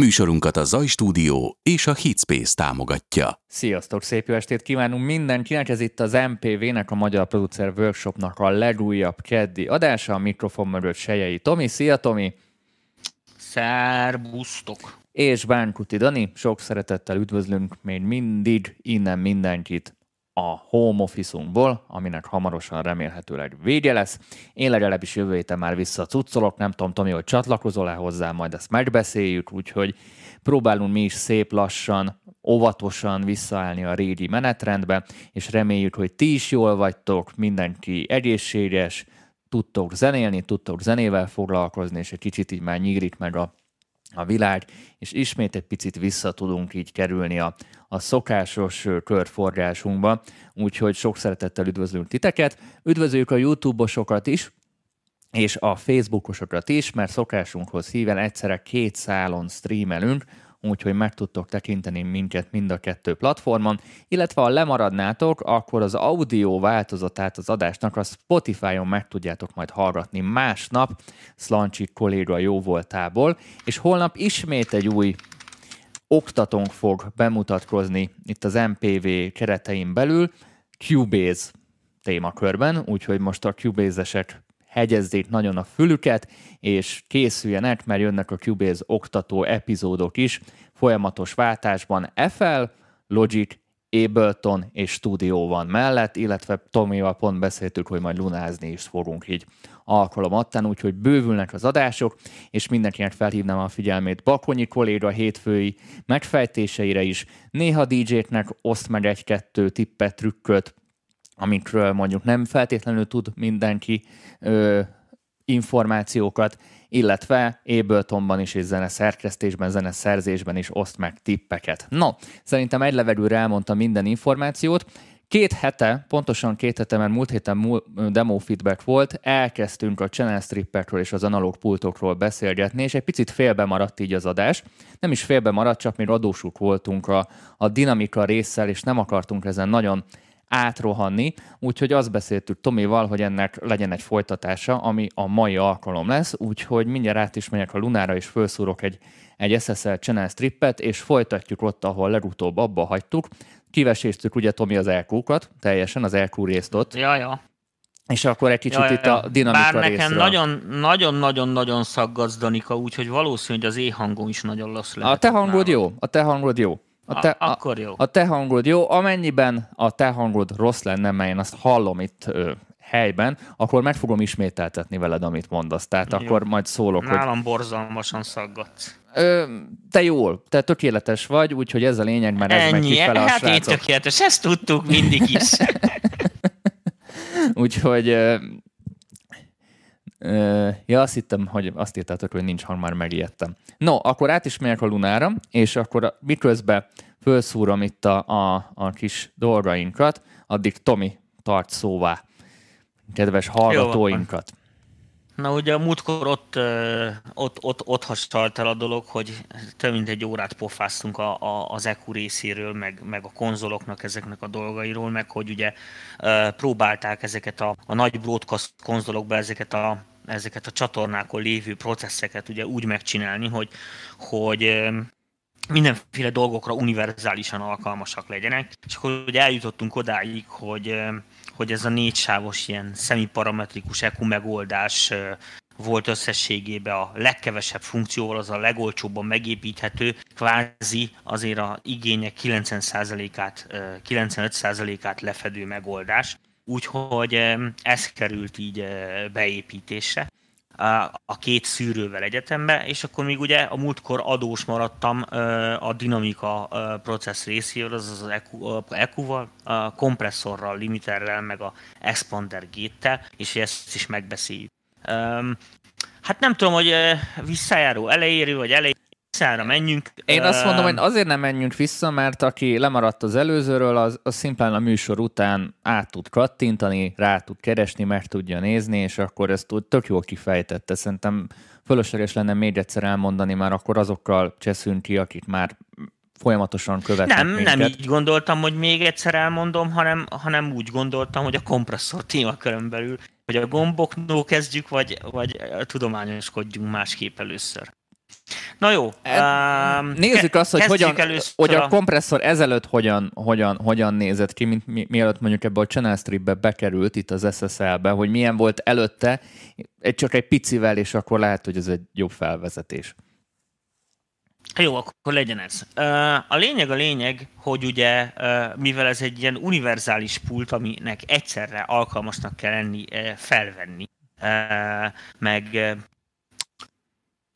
Műsorunkat a Zaj Stúdió és a Hitspace támogatja. Sziasztok, szép jó estét kívánunk mindenkinek! Ez itt az MPV-nek, a Magyar Producer Workshopnak a legújabb keddi adása. A mikrofon mögött Sejei Tomi. Szia, Tomi! Szerbusztok! És Bánkuti Dani. Sok szeretettel üdvözlünk még mindig innen mindenkit a home office-unkból, aminek hamarosan remélhetőleg vége lesz. Én legalábbis jövő héten már vissza cuccolok, nem tudom, Tomi, hogy csatlakozol-e hozzá, majd ezt megbeszéljük, úgyhogy próbálunk mi is szép lassan, óvatosan visszaállni a régi menetrendbe, és reméljük, hogy ti is jól vagytok, mindenki egészséges, tudtok zenélni, tudtok zenével foglalkozni, és egy kicsit így már nyírik meg a a világ, és ismét egy picit vissza tudunk így kerülni a, a szokásos körforgásunkba, úgyhogy sok szeretettel üdvözlünk titeket. Üdvözöljük a YouTube-osokat is, és a Facebookosokat is, mert szokásunkhoz híven egyszerre két szálon streamelünk, úgyhogy meg tudtok tekinteni minket mind a kettő platformon, illetve ha lemaradnátok, akkor az audio változatát az adásnak a Spotify-on meg tudjátok majd hallgatni másnap Szlancsi kolléga jó voltából, és holnap ismét egy új oktatónk fog bemutatkozni itt az MPV keretein belül, Cubase témakörben, úgyhogy most a Cubase-esek hegyezzék nagyon a fülüket, és készüljenek, mert jönnek a Cubase oktató epizódok is, folyamatos váltásban FL, Logic, Ableton és Studio van mellett, illetve Tomival pont beszéltük, hogy majd lunázni is fogunk így alkalomattán, úgyhogy bővülnek az adások, és mindenkinek felhívnám a figyelmét Bakonyi kolléga hétfői megfejtéseire is. Néha DJ-knek oszt meg egy-kettő tippet, trükköt, amikről mondjuk nem feltétlenül tud mindenki ö, információkat, illetve Abletonban is és zene szerkesztésben, zene szerzésben is oszt meg tippeket. No, szerintem egy levegőre elmondta minden információt. Két hete, pontosan két hete, mert múlt héten demo feedback volt, elkezdtünk a channel strippekről és az analóg pultokról beszélgetni, és egy picit félbe maradt így az adás. Nem is félbe maradt, csak még adósuk voltunk a, a dinamika résszel, és nem akartunk ezen nagyon átrohanni, úgyhogy azt beszéltük Tomival, hogy ennek legyen egy folytatása, ami a mai alkalom lesz, úgyhogy mindjárt át is megyek a Lunára, és felszúrok egy, egy SSL channel strippet, és folytatjuk ott, ahol legutóbb abba hagytuk. Kiveséztük ugye Tomi az elkúkat, teljesen az elkú részt ott. Ja, ja. És akkor egy kicsit ja, itt a dinamika Bár nekem nagyon-nagyon-nagyon szaggatsz, Danika, úgyhogy valószínű, hogy az éhangom is nagyon lassz lehet. A te hangod nálam. jó, a te hangod jó. A te, a, akkor jó. A, a te hangod jó, amennyiben a te hangod rossz lenne, mert én azt hallom itt ö, helyben, akkor meg fogom ismételtetni veled, amit mondasz. Tehát jó. akkor majd szólok, Nálam hogy... borzalmasan szaggatsz. Ö, te jól, te tökéletes vagy, úgyhogy ez a lényeg, mert ez Ennyi, meg a hát én tökéletes, ezt tudtuk mindig is. úgyhogy ja, azt hittem, hogy azt írtátok, hogy nincs hang, már megijedtem. No, akkor át is megyek a Lunára, és akkor miközben felszúrom itt a, a, a kis dolgainkat, addig Tomi tart szóvá kedves hallgatóinkat. Na ugye a múltkor ott, ott, ott, ott hastalt el a dolog, hogy több mint egy órát pofáztunk a, a, az EQ részéről, meg, meg a konzoloknak ezeknek a dolgairól, meg hogy ugye próbálták ezeket a, a nagy broadcast konzolokba ezeket a ezeket a csatornákon lévő processzeket ugye úgy megcsinálni, hogy, hogy mindenféle dolgokra univerzálisan alkalmasak legyenek, és akkor ugye eljutottunk odáig, hogy, hogy ez a négysávos ilyen szemiparametrikus EQ megoldás volt összességében a legkevesebb funkcióval, az a legolcsóbban megépíthető, kvázi azért a igények 90%-át, 95%-át lefedő megoldás úgyhogy ez került így beépítésre a két szűrővel egyetembe, és akkor még ugye a múltkor adós maradtam a dinamika processz részéről, az az EQ-val, a kompresszorral, limiterrel, meg a expander géttel, és ezt is megbeszéljük. Hát nem tudom, hogy visszajáró elejérő, vagy elejérő, Szára menjünk. Én azt mondom, hogy azért nem menjünk vissza, mert aki lemaradt az előzőről, az, az szimplán a műsor után át tud kattintani, rá tud keresni, meg tudja nézni, és akkor ezt tök jól kifejtette. Szerintem fölösleges lenne még egyszer elmondani, már akkor azokkal cseszünk ki, akik már folyamatosan követnek Nem, minket. nem így gondoltam, hogy még egyszer elmondom, hanem, hanem úgy gondoltam, hogy a kompresszor témakörön belül, hogy a gomboknól kezdjük, vagy, vagy tudományoskodjunk másképp először. Na jó. Um, Nézzük azt, hogy, hogyan, hogy a kompresszor ezelőtt hogyan, hogyan, hogyan nézett ki, mint mi, mielőtt mondjuk ebbe a Channel Strip-be bekerült itt az SSL-be, hogy milyen volt előtte, egy csak egy picivel, és akkor lehet, hogy ez egy jobb felvezetés. Jó, akkor legyen ez. A lényeg a lényeg, hogy ugye, mivel ez egy ilyen univerzális pult, aminek egyszerre alkalmasnak kell lenni felvenni, meg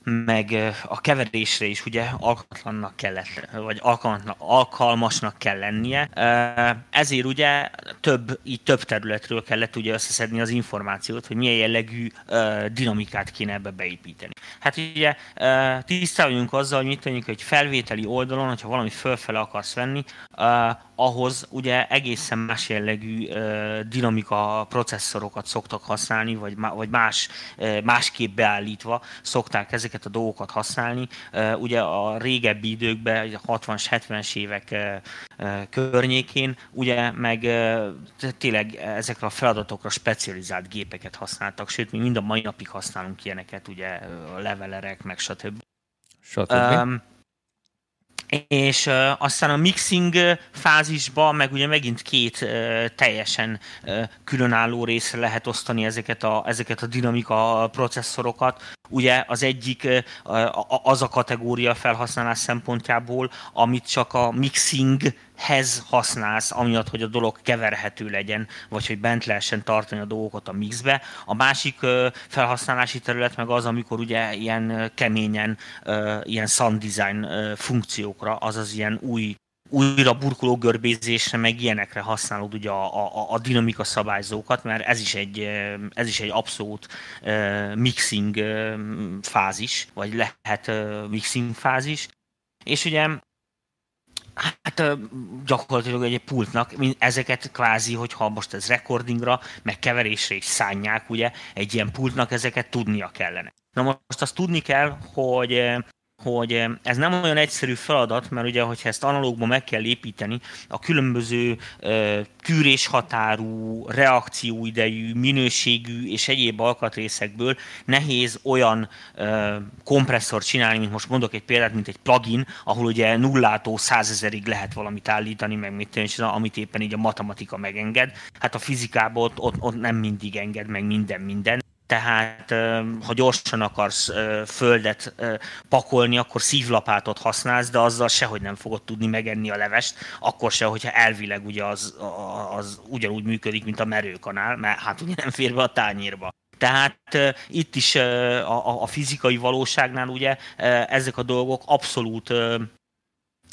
meg a keverésre is ugye alkalmatlannak kellett, vagy alkalmasnak kell lennie. Ezért ugye több, így több területről kellett ugye összeszedni az információt, hogy milyen jellegű dinamikát kéne ebbe beépíteni. Hát ugye tisztáljunk azzal, hogy mit mondjuk, hogy felvételi oldalon, hogyha valami fölfele akarsz venni, ahhoz ugye egészen más jellegű dinamika processzorokat szoktak használni, vagy, vagy más, másképp beállítva szokták ezeket a dolgokat használni. Ugye a régebbi időkben, a 60-as, 70-es évek környékén, ugye meg tényleg ezekre a feladatokra specializált gépeket használtak, sőt, mi mind a mai napig használunk ilyeneket, ugye levelerek, meg stb. stb. Um, és aztán a mixing fázisban meg ugye megint két teljesen különálló részre lehet osztani ezeket a, ezeket a dinamika processzorokat. Ugye az egyik az a kategória felhasználás szempontjából, amit csak a mixinghez használsz, amiatt, hogy a dolog keverhető legyen, vagy hogy bent lehessen tartani a dolgokat a mixbe. A másik felhasználási terület meg az, amikor ugye ilyen keményen, ilyen sound design funkciókra, azaz ilyen új újra burkoló görbézésre, meg ilyenekre használod ugye a, a, a dinamika szabályzókat, mert ez is egy, ez is egy abszolút mixing fázis, vagy lehet mixing fázis. És ugye Hát gyakorlatilag egy pultnak, ezeket kvázi, hogyha most ez recordingra, meg keverésre is szánják, ugye, egy ilyen pultnak ezeket tudnia kellene. Na most azt tudni kell, hogy hogy eh, ez nem olyan egyszerű feladat, mert ugye, hogyha ezt analógban meg kell építeni, a különböző uh, tűréshatárú, reakcióidejű, minőségű és egyéb alkatrészekből nehéz olyan uh, kompresszort csinálni, mint most mondok egy példát, mint egy plugin, ahol ugye nullától százezerig lehet valamit állítani, meg mit és amit éppen így a matematika megenged. Hát a fizikában ott, ott, ott nem mindig enged meg minden minden tehát ha gyorsan akarsz földet pakolni, akkor szívlapátot használsz, de azzal sehogy nem fogod tudni megenni a levest, akkor se, hogyha elvileg ugye az, az ugyanúgy működik, mint a merőkanál, mert hát ugye nem fér be a tányérba. Tehát itt is a, a fizikai valóságnál ugye ezek a dolgok abszolút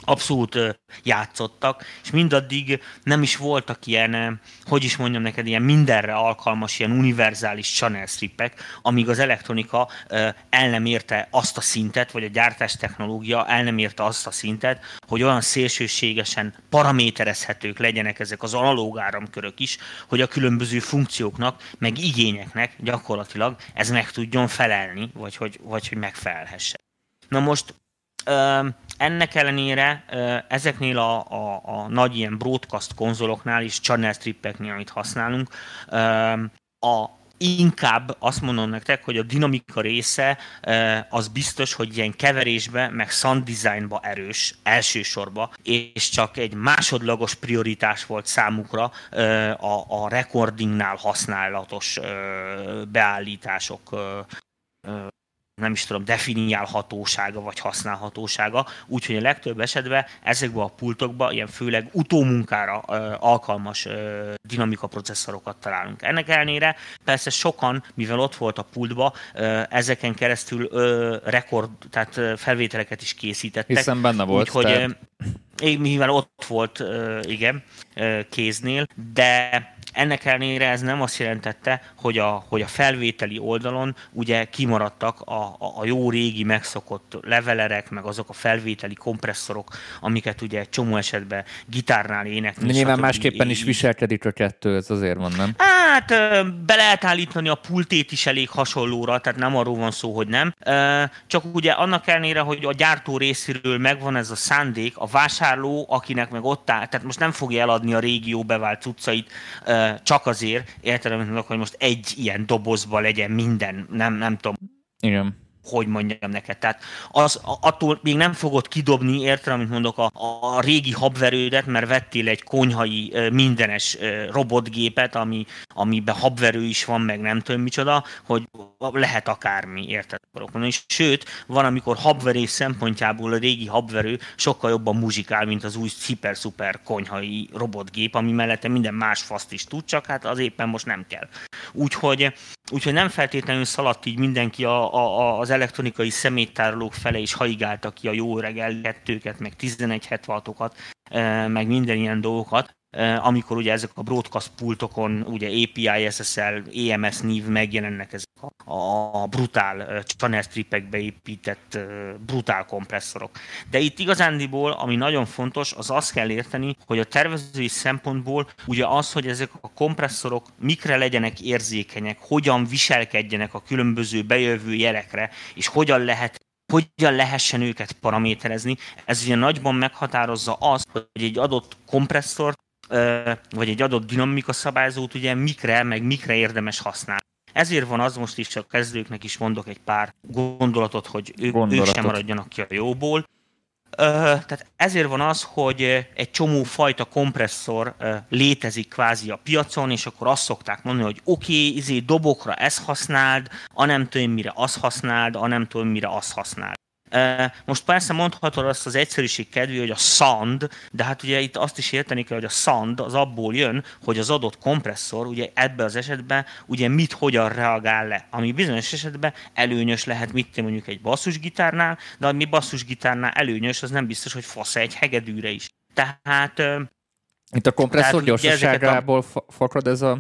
abszolút játszottak, és mindaddig nem is voltak ilyen, hogy is mondjam neked, ilyen mindenre alkalmas, ilyen univerzális channel stripek, amíg az elektronika el nem érte azt a szintet, vagy a gyártás technológia el nem érte azt a szintet, hogy olyan szélsőségesen paraméterezhetők legyenek ezek az analóg áramkörök is, hogy a különböző funkcióknak, meg igényeknek gyakorlatilag ez meg tudjon felelni, vagy hogy, vagy hogy megfelelhessen. Na most ennek ellenére ezeknél a, a, a nagy ilyen broadcast konzoloknál és channel strippeknél, amit használunk, a inkább azt mondom nektek, hogy a dinamika része az biztos, hogy ilyen keverésbe, meg sound designba erős elsősorban, és csak egy másodlagos prioritás volt számukra a, a recordingnál használatos beállítások nem is tudom, definiálhatósága vagy használhatósága, úgyhogy a legtöbb esetben ezekben a pultokban ilyen főleg utómunkára alkalmas dinamika processzorokat találunk. Ennek ellenére persze sokan, mivel ott volt a pultba, ezeken keresztül rekord, tehát felvételeket is készítettek. Hiszen benne volt. Úgyhogy, tehát... mivel ott volt, igen, kéznél, de ennek ellenére ez nem azt jelentette, hogy a, hogy a felvételi oldalon ugye kimaradtak a, a, a jó régi megszokott levelerek, meg azok a felvételi kompresszorok, amiket ugye csomó esetben gitárnál énekelni. Nyilván másképpen is viselkedik a kettő, ez azért van, nem? Hát be lehet állítani a pultét is elég hasonlóra, tehát nem arról van szó, hogy nem. Csak ugye annak ellenére, hogy a gyártó részéről megvan ez a szándék, a vásárló, akinek meg ott áll, tehát most nem fogja eladni a régió bevált cuccait, csak azért, értelemben hogy most egy ilyen dobozba legyen minden, nem, nem tudom. Igen. Hogy mondjam neked. Tehát az, attól még nem fogod kidobni, érted, amit mondok, a, a régi habverődet, mert vettél egy konyhai mindenes robotgépet, ami, amiben habverő is van, meg nem tudom micsoda, hogy lehet akármi, érted? És sőt, van, amikor habverés szempontjából a régi habverő sokkal jobban muzsikál, mint az új hiper-szuper konyhai robotgép, ami mellette minden más faszt is tud, csak hát az éppen most nem kell. Úgyhogy, úgyhogy nem feltétlenül szaladt így mindenki a, a, az elektronikai szeméttárolók fele, és haigálta ki a jó öreg L2-ket, meg 1176-okat, meg minden ilyen dolgokat, amikor ugye ezek a broadcast pultokon, ugye API, SSL, EMS név megjelennek ezek a, a brutál channel stripekbe épített brutál kompresszorok. De itt igazándiból, ami nagyon fontos, az azt kell érteni, hogy a tervezői szempontból ugye az, hogy ezek a kompresszorok mikre legyenek érzékenyek, hogyan viselkedjenek a különböző bejövő jelekre, és hogyan lehet hogyan lehessen őket paraméterezni. Ez ugye nagyban meghatározza azt, hogy egy adott kompresszort vagy egy adott dinamika szabályzót ugye mikre, meg mikre érdemes használni. Ezért van az most is, a kezdőknek is mondok egy pár gondolatot, hogy ők, ők sem maradjanak ki a jóból. Tehát ezért van az, hogy egy csomó fajta kompresszor létezik kvázi a piacon, és akkor azt szokták mondani, hogy oké, okay, izé dobokra ezt használd, a nem tudom mire azt használd, a nem tudom mire azt használd. Most persze mondhatod azt az egyszerűség kedvé, hogy a sound, de hát ugye itt azt is érteni kell, hogy a sound az abból jön, hogy az adott kompresszor ugye ebben az esetben ugye mit hogyan reagál le. Ami bizonyos esetben előnyös lehet, mit mondjuk egy basszusgitárnál, de ami basszusgitárnál előnyös, az nem biztos, hogy fasz egy hegedűre is. Tehát itt a kompresszor gyorsaságából a... fakad ez a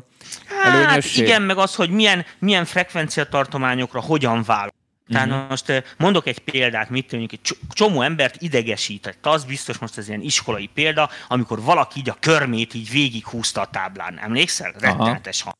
hát előnyösség? igen, meg az, hogy milyen, milyen frekvenciatartományokra hogyan vállal. Tehát uh-huh. most mondok egy példát, mit tudjuk, egy csomó embert idegesített. Az biztos most ez ilyen iskolai példa, amikor valaki így a körmét így végighúzta a táblán. Emlékszel? Rettenetes hang.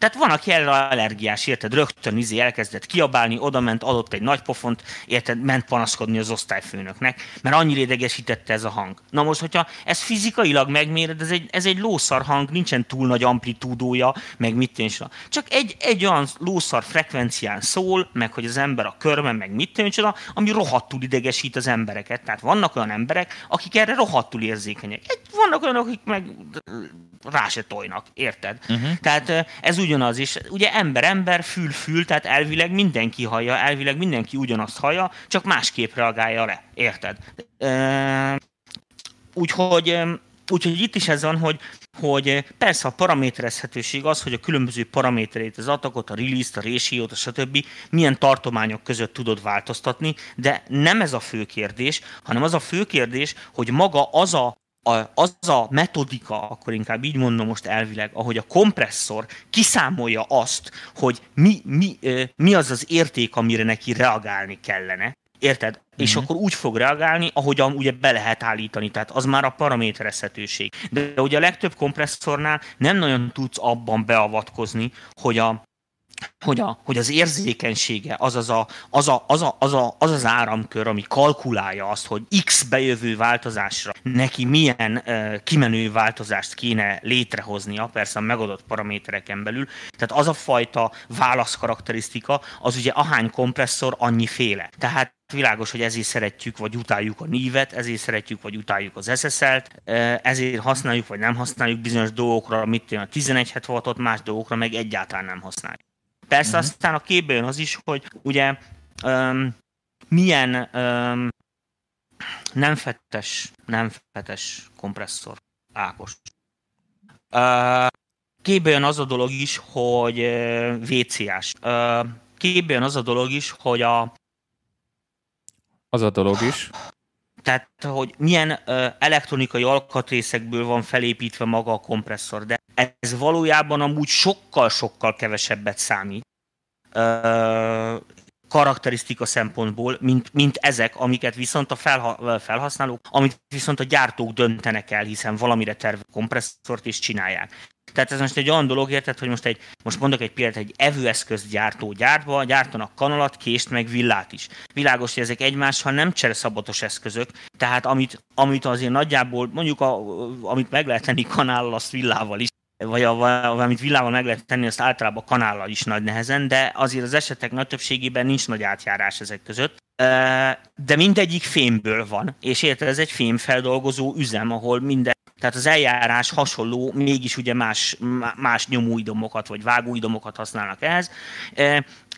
Tehát van, aki erre allergiás, érted, rögtön izé elkezdett kiabálni, oda ment, adott egy nagy pofont, érted, ment panaszkodni az osztályfőnöknek, mert annyira idegesítette ez a hang. Na most, hogyha ez fizikailag megméred, ez egy, ez egy lószar hang, nincsen túl nagy amplitúdója, meg mit tényleg. Csak egy, egy olyan lószar frekvencián szól, meg hogy az ember a körben, meg mit tényleg, ami rohadtul idegesít az embereket. Tehát vannak olyan emberek, akik erre rohadtul érzékenyek. Vannak olyanok, akik meg rá se tojnak, érted? Uh-huh. Tehát ez ugyanaz is. Ugye ember-ember, fül-fül, tehát elvileg mindenki hallja, elvileg mindenki ugyanazt hallja, csak másképp reagálja le, érted? Úgyhogy Úgyhogy itt is ez van, hogy, hogy persze a paraméterezhetőség az, hogy a különböző paraméterét, az atakot, a release-t, a ratio a stb. milyen tartományok között tudod változtatni, de nem ez a fő kérdés, hanem az a fő kérdés, hogy maga az a a, az a metodika, akkor inkább így mondom most elvileg, ahogy a kompresszor kiszámolja azt, hogy mi, mi, mi az az érték, amire neki reagálni kellene, Érted? Mm-hmm. És mhm. akkor úgy fog reagálni, ahogyan ugye be lehet állítani, tehát az már a paraméterezhetőség. De ugye a legtöbb kompresszornál nem nagyon tudsz abban beavatkozni, hogy a, hogy, a, hogy az érzékenysége, az az, a, az, a, az, a, az, a, az az áramkör, ami kalkulálja azt, hogy X bejövő változásra neki milyen uh, kimenő változást kéne létrehoznia, persze a megadott paramétereken belül. Tehát az a fajta válaszkarakterisztika, az ugye ahány kompresszor, annyi féle. Tehát világos, hogy ezért szeretjük, vagy utáljuk a nívet, ezért szeretjük, vagy utáljuk az SSL-t, ezért használjuk, vagy nem használjuk bizonyos dolgokra, mit a 1176-ot, más dolgokra meg egyáltalán nem használjuk. Persze uh-huh. aztán a képbe jön az is, hogy ugye um, milyen um, nem fettes, nem fettes kompresszor Ákos. Uh, képbe jön az a dolog is, hogy uh, VCS. Uh, képbe jön az a dolog is, hogy a az a dolog is. Tehát, hogy milyen elektronikai alkatrészekből van felépítve maga a kompresszor, de ez valójában amúgy sokkal-sokkal kevesebbet számít karakterisztika szempontból, mint, mint ezek, amiket viszont a felha- felhasználók, amit viszont a gyártók döntenek el, hiszen valamire terve kompresszort és csinálják. Tehát ez most egy olyan dolog, érted, hogy most, egy, most mondok egy példát, egy evőeszköz gyártó gyártva, gyártanak kanalat, kést, meg villát is. Világos, hogy ezek egymással nem csereszabatos eszközök, tehát amit, amit azért nagyjából, mondjuk a, amit meg lehet tenni kanállal, azt villával is, vagy a, valamit villával meg lehet tenni, azt általában kanállal is nagy nehezen, de azért az esetek nagy többségében nincs nagy átjárás ezek között. De mindegyik fémből van, és érted, ez egy fémfeldolgozó üzem, ahol minden tehát az eljárás hasonló, mégis ugye más, más nyomóidomokat vagy vágóidomokat használnak ehhez.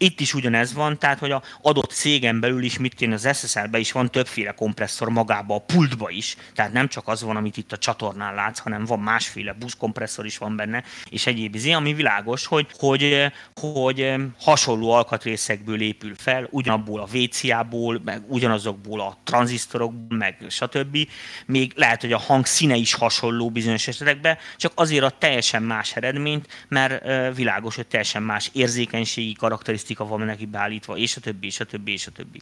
Itt is ugyanez van, tehát hogy a adott cégen belül is, mit kéne az SSL-be is van többféle kompresszor magába, a pultba is, tehát nem csak az van, amit itt a csatornán látsz, hanem van másféle buszkompresszor is van benne, és egyéb izé, ami világos, hogy, hogy, hogy hasonló alkatrészekből épül fel, ugyanabból a VCA-ból, meg ugyanazokból a tranzisztorokból, meg stb. Még lehet, hogy a hang színe is hasonló bizonyos esetekben, csak azért a teljesen más eredményt, mert világos, hogy teljesen más érzékenységi karakterisztikák statisztika van neki beállítva, és a többi, és a többi, és a többi.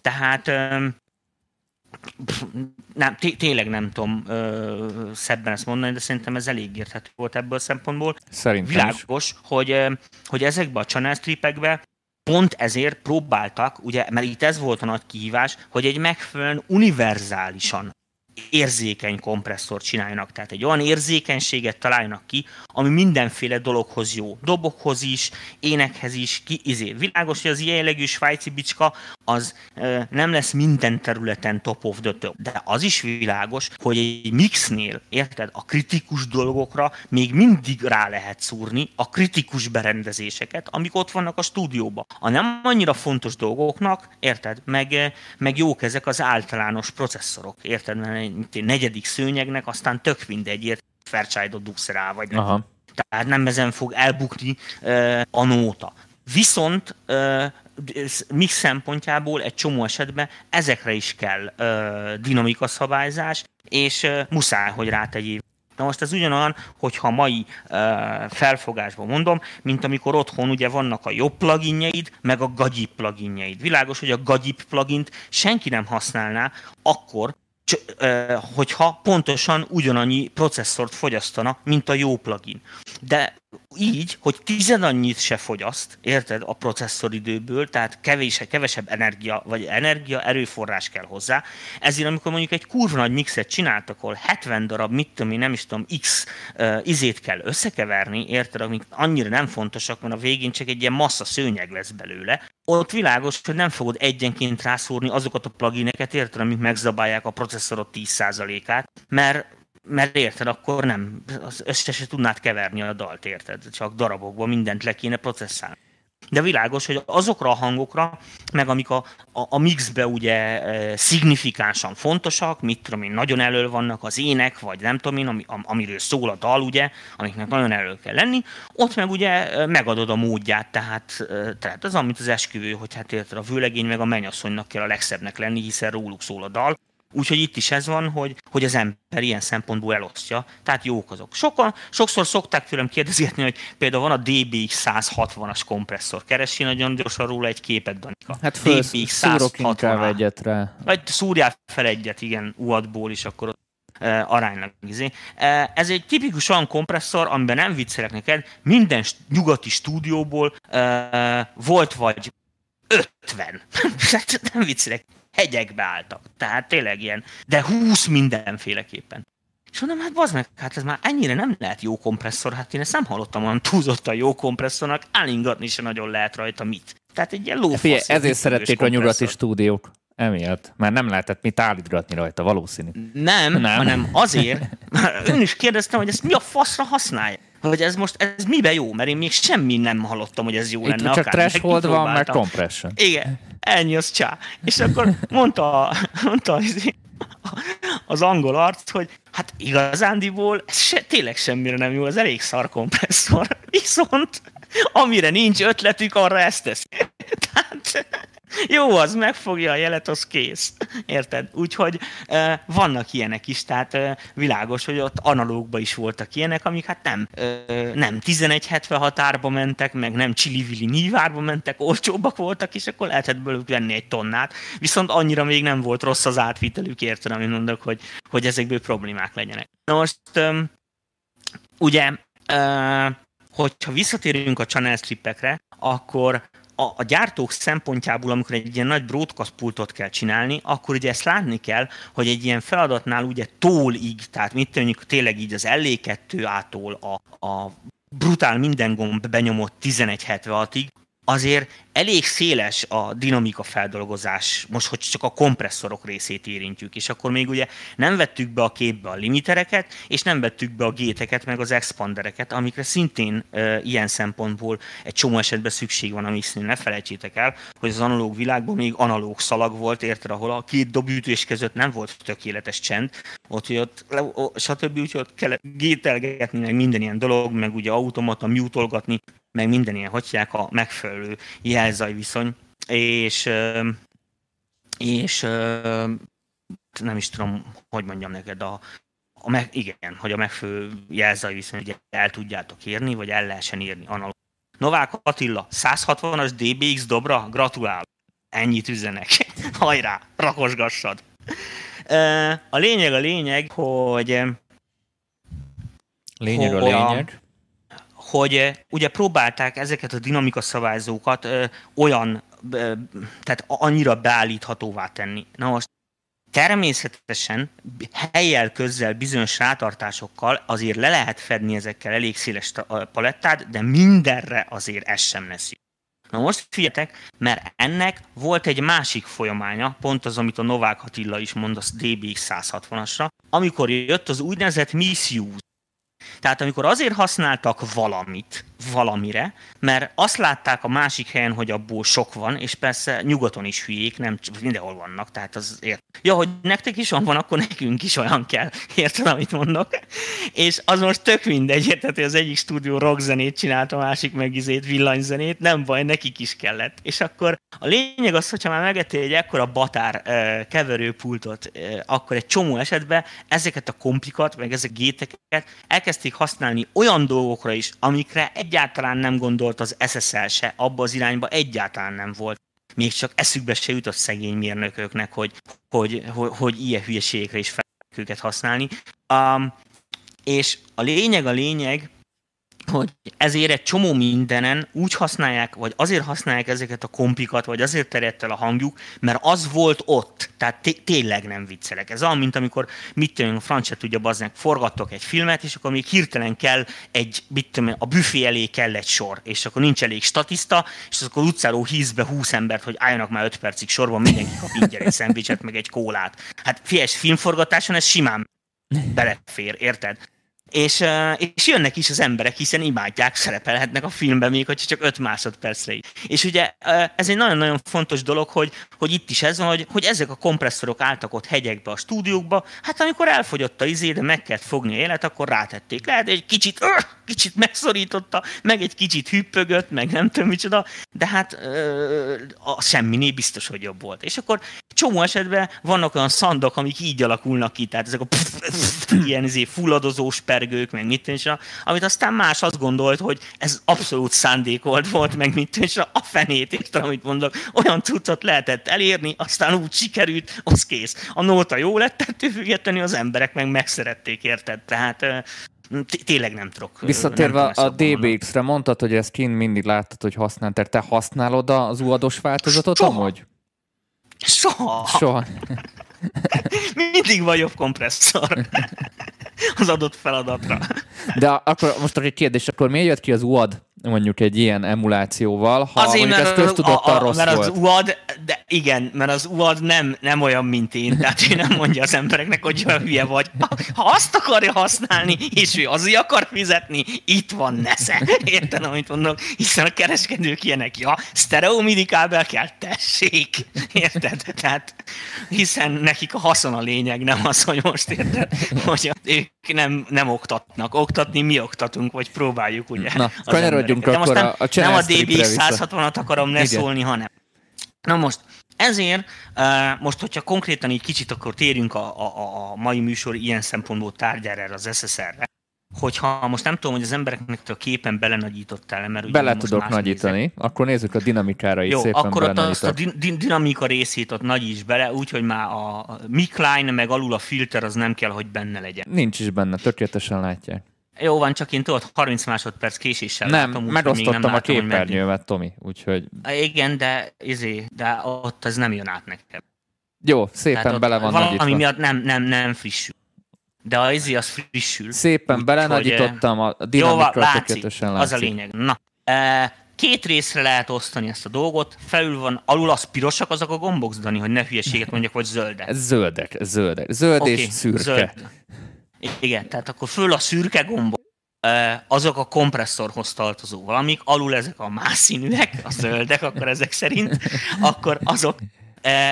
Tehát nem, tényleg nem tudom ö, szebben ezt mondani, de szerintem ez elég érthető volt ebből a szempontból. Szerintem Világos, is. hogy, hogy ezekbe a channel stripekbe pont ezért próbáltak, ugye, mert itt ez volt a nagy kihívás, hogy egy megfelelően univerzálisan érzékeny kompresszort csináljanak, tehát egy olyan érzékenységet találjanak ki, ami mindenféle dologhoz jó. Dobokhoz is, énekhez is, ki, izé. Világos, hogy az ilyen jellegű svájci bicska az e, nem lesz minden területen top of the top, de az is világos, hogy egy mixnél, érted, a kritikus dolgokra még mindig rá lehet szúrni a kritikus berendezéseket, amik ott vannak a stúdióban. A nem annyira fontos dolgoknak, érted, meg, meg jók ezek az általános processzorok, érted, mert negyedik szőnyegnek, aztán tök mindegy, ért Fairchild-ot dugsz rá, vagy nem. Aha. Tehát nem ezen fog elbukni uh, a nóta. Viszont uh, mix szempontjából egy csomó esetben ezekre is kell uh, dinamika szabályzás, és uh, muszáj, hogy rátegyél Na most ez ugyanolyan, hogyha mai uh, felfogásban mondom, mint amikor otthon ugye vannak a jobb pluginjeid, meg a gagyip pluginjeid. Világos, hogy a gagyip plugint senki nem használná akkor, hogyha pontosan ugyanannyi processzort fogyasztana, mint a jó plugin. De így, hogy tized annyit se fogyaszt, érted, a processzoridőből, tehát kevés, kevesebb energia, vagy energia, erőforrás kell hozzá. Ezért, amikor mondjuk egy kurva nagy mixet csináltak, ahol 70 darab, mit tudom én, nem is tudom, x uh, izét kell összekeverni, érted, amik annyira nem fontosak, mert a végén csak egy ilyen massza szőnyeg lesz belőle, ott világos, hogy nem fogod egyenként rászúrni azokat a plugineket, érted, amik megzabálják a processzorot 10%-át, mert mert érted, akkor nem, össze se tudnád keverni a dalt, érted? Csak darabokban mindent le kéne processzálni. De világos, hogy azokra a hangokra, meg amik a, a, a mixbe ugye e, szignifikánsan fontosak, mit tudom én, nagyon elő vannak az ének, vagy nem tudom én, ami, amiről szól a dal, ugye, amiknek nagyon elő kell lenni, ott meg ugye e, megadod a módját, tehát, e, tehát az, amit az esküvő, hogy hát érted, a vőlegény meg a mennyasszonynak kell a legszebbnek lenni, hiszen róluk szól a dal, Úgyhogy itt is ez van, hogy, hogy az ember ilyen szempontból elosztja, tehát jók azok. Sokan, sokszor szokták tőlem kérdezni, hogy például van a DBX 160-as kompresszor. Keresi nagyon gyorsan róla egy képet, Danika. Hát föl, DBX 160 egyet rá. Vagy szúrjál fel egyet, igen, UAD-ból is, akkor uh, aránylag. Izé. Uh, ez egy tipikus olyan kompresszor, amiben nem viccelek neked, minden nyugati stúdióból uh, volt vagy 50. nem viccelek hegyekbe álltak. Tehát tényleg ilyen, de 20 mindenféleképpen. És mondom, hát bazd meg, hát ez már ennyire nem lehet jó kompresszor, hát én ezt nem hallottam olyan túlzottan jó kompresszornak, állingatni se nagyon lehet rajta mit. Tehát egy ilyen lófasz. Figyelj, ezért szerették a nyugati stúdiók. Emiatt. Mert nem lehetett mit állítgatni rajta, valószínű. Nem, nem. hanem azért, mert ön is kérdeztem, hogy ezt mi a faszra használja. Hogy ez most, ez mibe jó? Mert én még semmi nem hallottam, hogy ez jó Itt lenne. csak threshold van, meg compression. Igen, ennyi az csá. És akkor mondta, mondta az, az angol arc, hogy hát igazándiból ez se, tényleg semmire nem jó, ez elég szar kompresszor. Viszont amire nincs ötletük, arra ezt tesz. Tehát jó, az megfogja a jelet, az kész. Érted? Úgyhogy vannak ilyenek is, tehát világos, hogy ott analógba is voltak ilyenek, amik hát nem, nem 1176 árba mentek, meg nem csili-vili nyívárba mentek, olcsóbbak voltak, és akkor lehetett belőlük venni egy tonnát. Viszont annyira még nem volt rossz az átvitelük, érted, amit mondok, hogy, hogy ezekből problémák legyenek. Na most, ugye, e, hogyha visszatérünk a channel stripekre, akkor a, a gyártók szempontjából, amikor egy ilyen nagy broadcast pultot kell csinálni, akkor ugye ezt látni kell, hogy egy ilyen feladatnál ugye tólig, tehát mit mondjuk tényleg így az LE2-ától a, a brutál minden gomb benyomott 1176-ig, azért elég széles a dinamika feldolgozás, most hogy csak a kompresszorok részét érintjük, és akkor még ugye nem vettük be a képbe a limitereket, és nem vettük be a géteket, meg az expandereket, amikre szintén e, ilyen szempontból egy csomó esetben szükség van, amit ne felejtsétek el, hogy az analóg világban még analóg szalag volt, érted, ahol a két dobütés között nem volt tökéletes csend, ott, hogy ott, stb. Úgyhogy ott kell gételgetni, meg minden ilyen dolog, meg ugye automata mutolgatni, meg minden ilyen, hogy a megfelelő jelzaj viszony, és, és nem is tudom, hogy mondjam neked, a, a meg, igen, hogy a megfelelő jelzaj viszony ugye el tudjátok írni, vagy el lehessen írni analóg. Novák Attila, 160-as DBX dobra, gratulál. Ennyit üzenek. Hajrá, rakosgassad. A lényeg a lényeg, hogy Lényeg a lényeg hogy eh, ugye próbálták ezeket a dinamika szabályzókat ö, olyan, ö, tehát annyira beállíthatóvá tenni. Na most természetesen helyel közzel bizonyos rátartásokkal azért le lehet fedni ezekkel elég széles palettát, de mindenre azért ez sem lesz Na most figyeljetek, mert ennek volt egy másik folyamánya, pont az, amit a Novák Attila is mond a DBX 160-asra, amikor jött az úgynevezett misuse tehát amikor azért használtak valamit valamire, mert azt látták a másik helyen, hogy abból sok van, és persze nyugaton is hülyék, nem mindenhol vannak, tehát az ért. Ja, hogy nektek is van, akkor nekünk is olyan kell. Érted, amit mondok? És az most tök mindegy, érted, hogy az egyik stúdió rockzenét csinált, a másik meg izét villanyzenét, nem baj, nekik is kellett. És akkor a lényeg az, hogyha már megettél egy ekkora batár keverőpultot, akkor egy csomó esetben ezeket a komplikat, meg ezek géteket elkezdték használni olyan dolgokra is, amikre egyáltalán nem gondolt az SSL se, abba az irányba egyáltalán nem volt. Még csak eszükbe se jutott szegény mérnököknek, hogy, hogy, hogy, hogy ilyen hülyeségekre is fel őket használni. Um, és a lényeg a lényeg, hogy ezért egy csomó mindenen úgy használják, vagy azért használják ezeket a kompikat, vagy azért terjedt el a hangjuk, mert az volt ott. Tehát té- tényleg nem viccelek. Ez olyan, mint amikor, mit tudom, a francia tudja, baznak, forgattok egy filmet, és akkor még hirtelen kell egy, mit tudom, a büfé elé kell egy sor, és akkor nincs elég statiszta, és akkor utcáról híz be 20 embert, hogy álljanak már 5 percig sorban, mindenki kap ingyen egy szendvicset, meg egy kólát. Hát figyelj, filmforgatáson ez simán belefér, érted? És, és jönnek is az emberek, hiszen imádják, szerepelhetnek a filmben még, hogy csak 5 másodpercre is. És ugye ez egy nagyon-nagyon fontos dolog, hogy, hogy itt is ez van, hogy, hogy ezek a kompresszorok álltak ott hegyekbe a stúdiókba, hát amikor elfogyott a izé, de meg kellett fogni a élet, akkor rátették. Lehet, egy kicsit, öh, kicsit megszorította, meg egy kicsit hüppögött, meg nem tudom micsoda, de hát a semminé biztos, hogy jobb volt. És akkor csomó esetben vannak olyan szandok, amik így alakulnak ki, tehát ezek a pff, pff, ilyen izé, fulladozós pergők, meg mit és amit aztán más azt gondolt, hogy ez abszolút szándékolt volt, meg mit és a fenét, értem, amit mondok, olyan cuccot lehetett elérni, aztán úgy sikerült, az kész. A nóta jó lett, ettől függetlenül az emberek meg megszerették, érted? Tehát tényleg nem tudok. Visszatérve nem a DBX-re, mondtad, hogy ezt kint mindig láttad, hogy használtad. Te használod az UAD-os változatot Soha. amúgy? Soha. Soha. Mindig van jobb kompresszor az adott feladatra. De akkor most egy kérdés, akkor miért jött ki az UAD mondjuk egy ilyen emulációval, ha Azért, mondjuk mert ez köztudottan rossz mert volt. az UAD, de igen, mert az UAD nem, nem olyan, mint én, tehát ő nem mondja az embereknek, hogy olyan hülye vagy. Ha, ha azt akarja használni, és ő azért akar fizetni, itt van nesze. Érted, amit mondok? Hiszen a kereskedők ilyenek, ja, sztereó MIDI kábel kell, tessék. Érted? Tehát, hiszen nekik a haszon a lényeg, nem az, hogy most érted, hogy ők nem, nem oktatnak. Oktatni mi oktatunk, vagy próbáljuk, ugye? Na, kanyarodjunk De akkor nem, a, a nem a DBX 160-at akarom leszólni, hanem. Na most, ezért most, hogyha konkrétan így kicsit akkor térjünk a, a, a mai műsor ilyen szempontból tárgyára az SSR-re, hogyha most nem tudom, hogy az embereknek a képen belenagyítottál, mert ugye Bele tudok nagyítani, nézek. akkor nézzük a dinamikára is Jó, szépen akkor ott azt a din- dinamika részét ott nagyíts bele, úgyhogy már a mic line meg alul a filter az nem kell, hogy benne legyen. Nincs is benne, tökéletesen látják. Jó van, csak én tudod, 30 másodperc késéssel Nem, látom, megosztottam még nem a képernyőmet, Tomi, úgyhogy Igen, de, izé, de ott ez nem jön át nekem. jó, szépen bele van valami nagyítva. miatt nem, nem, nem frissül. De a izé az frissül. Szépen Úgy, belenagyítottam, a Jó, dinamikra látszik, tökéletesen az látszik. a lényeg. Na, e, két részre lehet osztani ezt a dolgot, felül van, alul az pirosak azok a gombok, Dani, hogy ne hülyeséget mondjak, vagy zöldek. Zöldek, zöldek. Zöld Oké, és szürke. zöld. Igen, tehát akkor föl a szürke gombok, azok a kompresszorhoz tartozó valamik, alul ezek a más színűek, a zöldek, akkor ezek szerint, akkor azok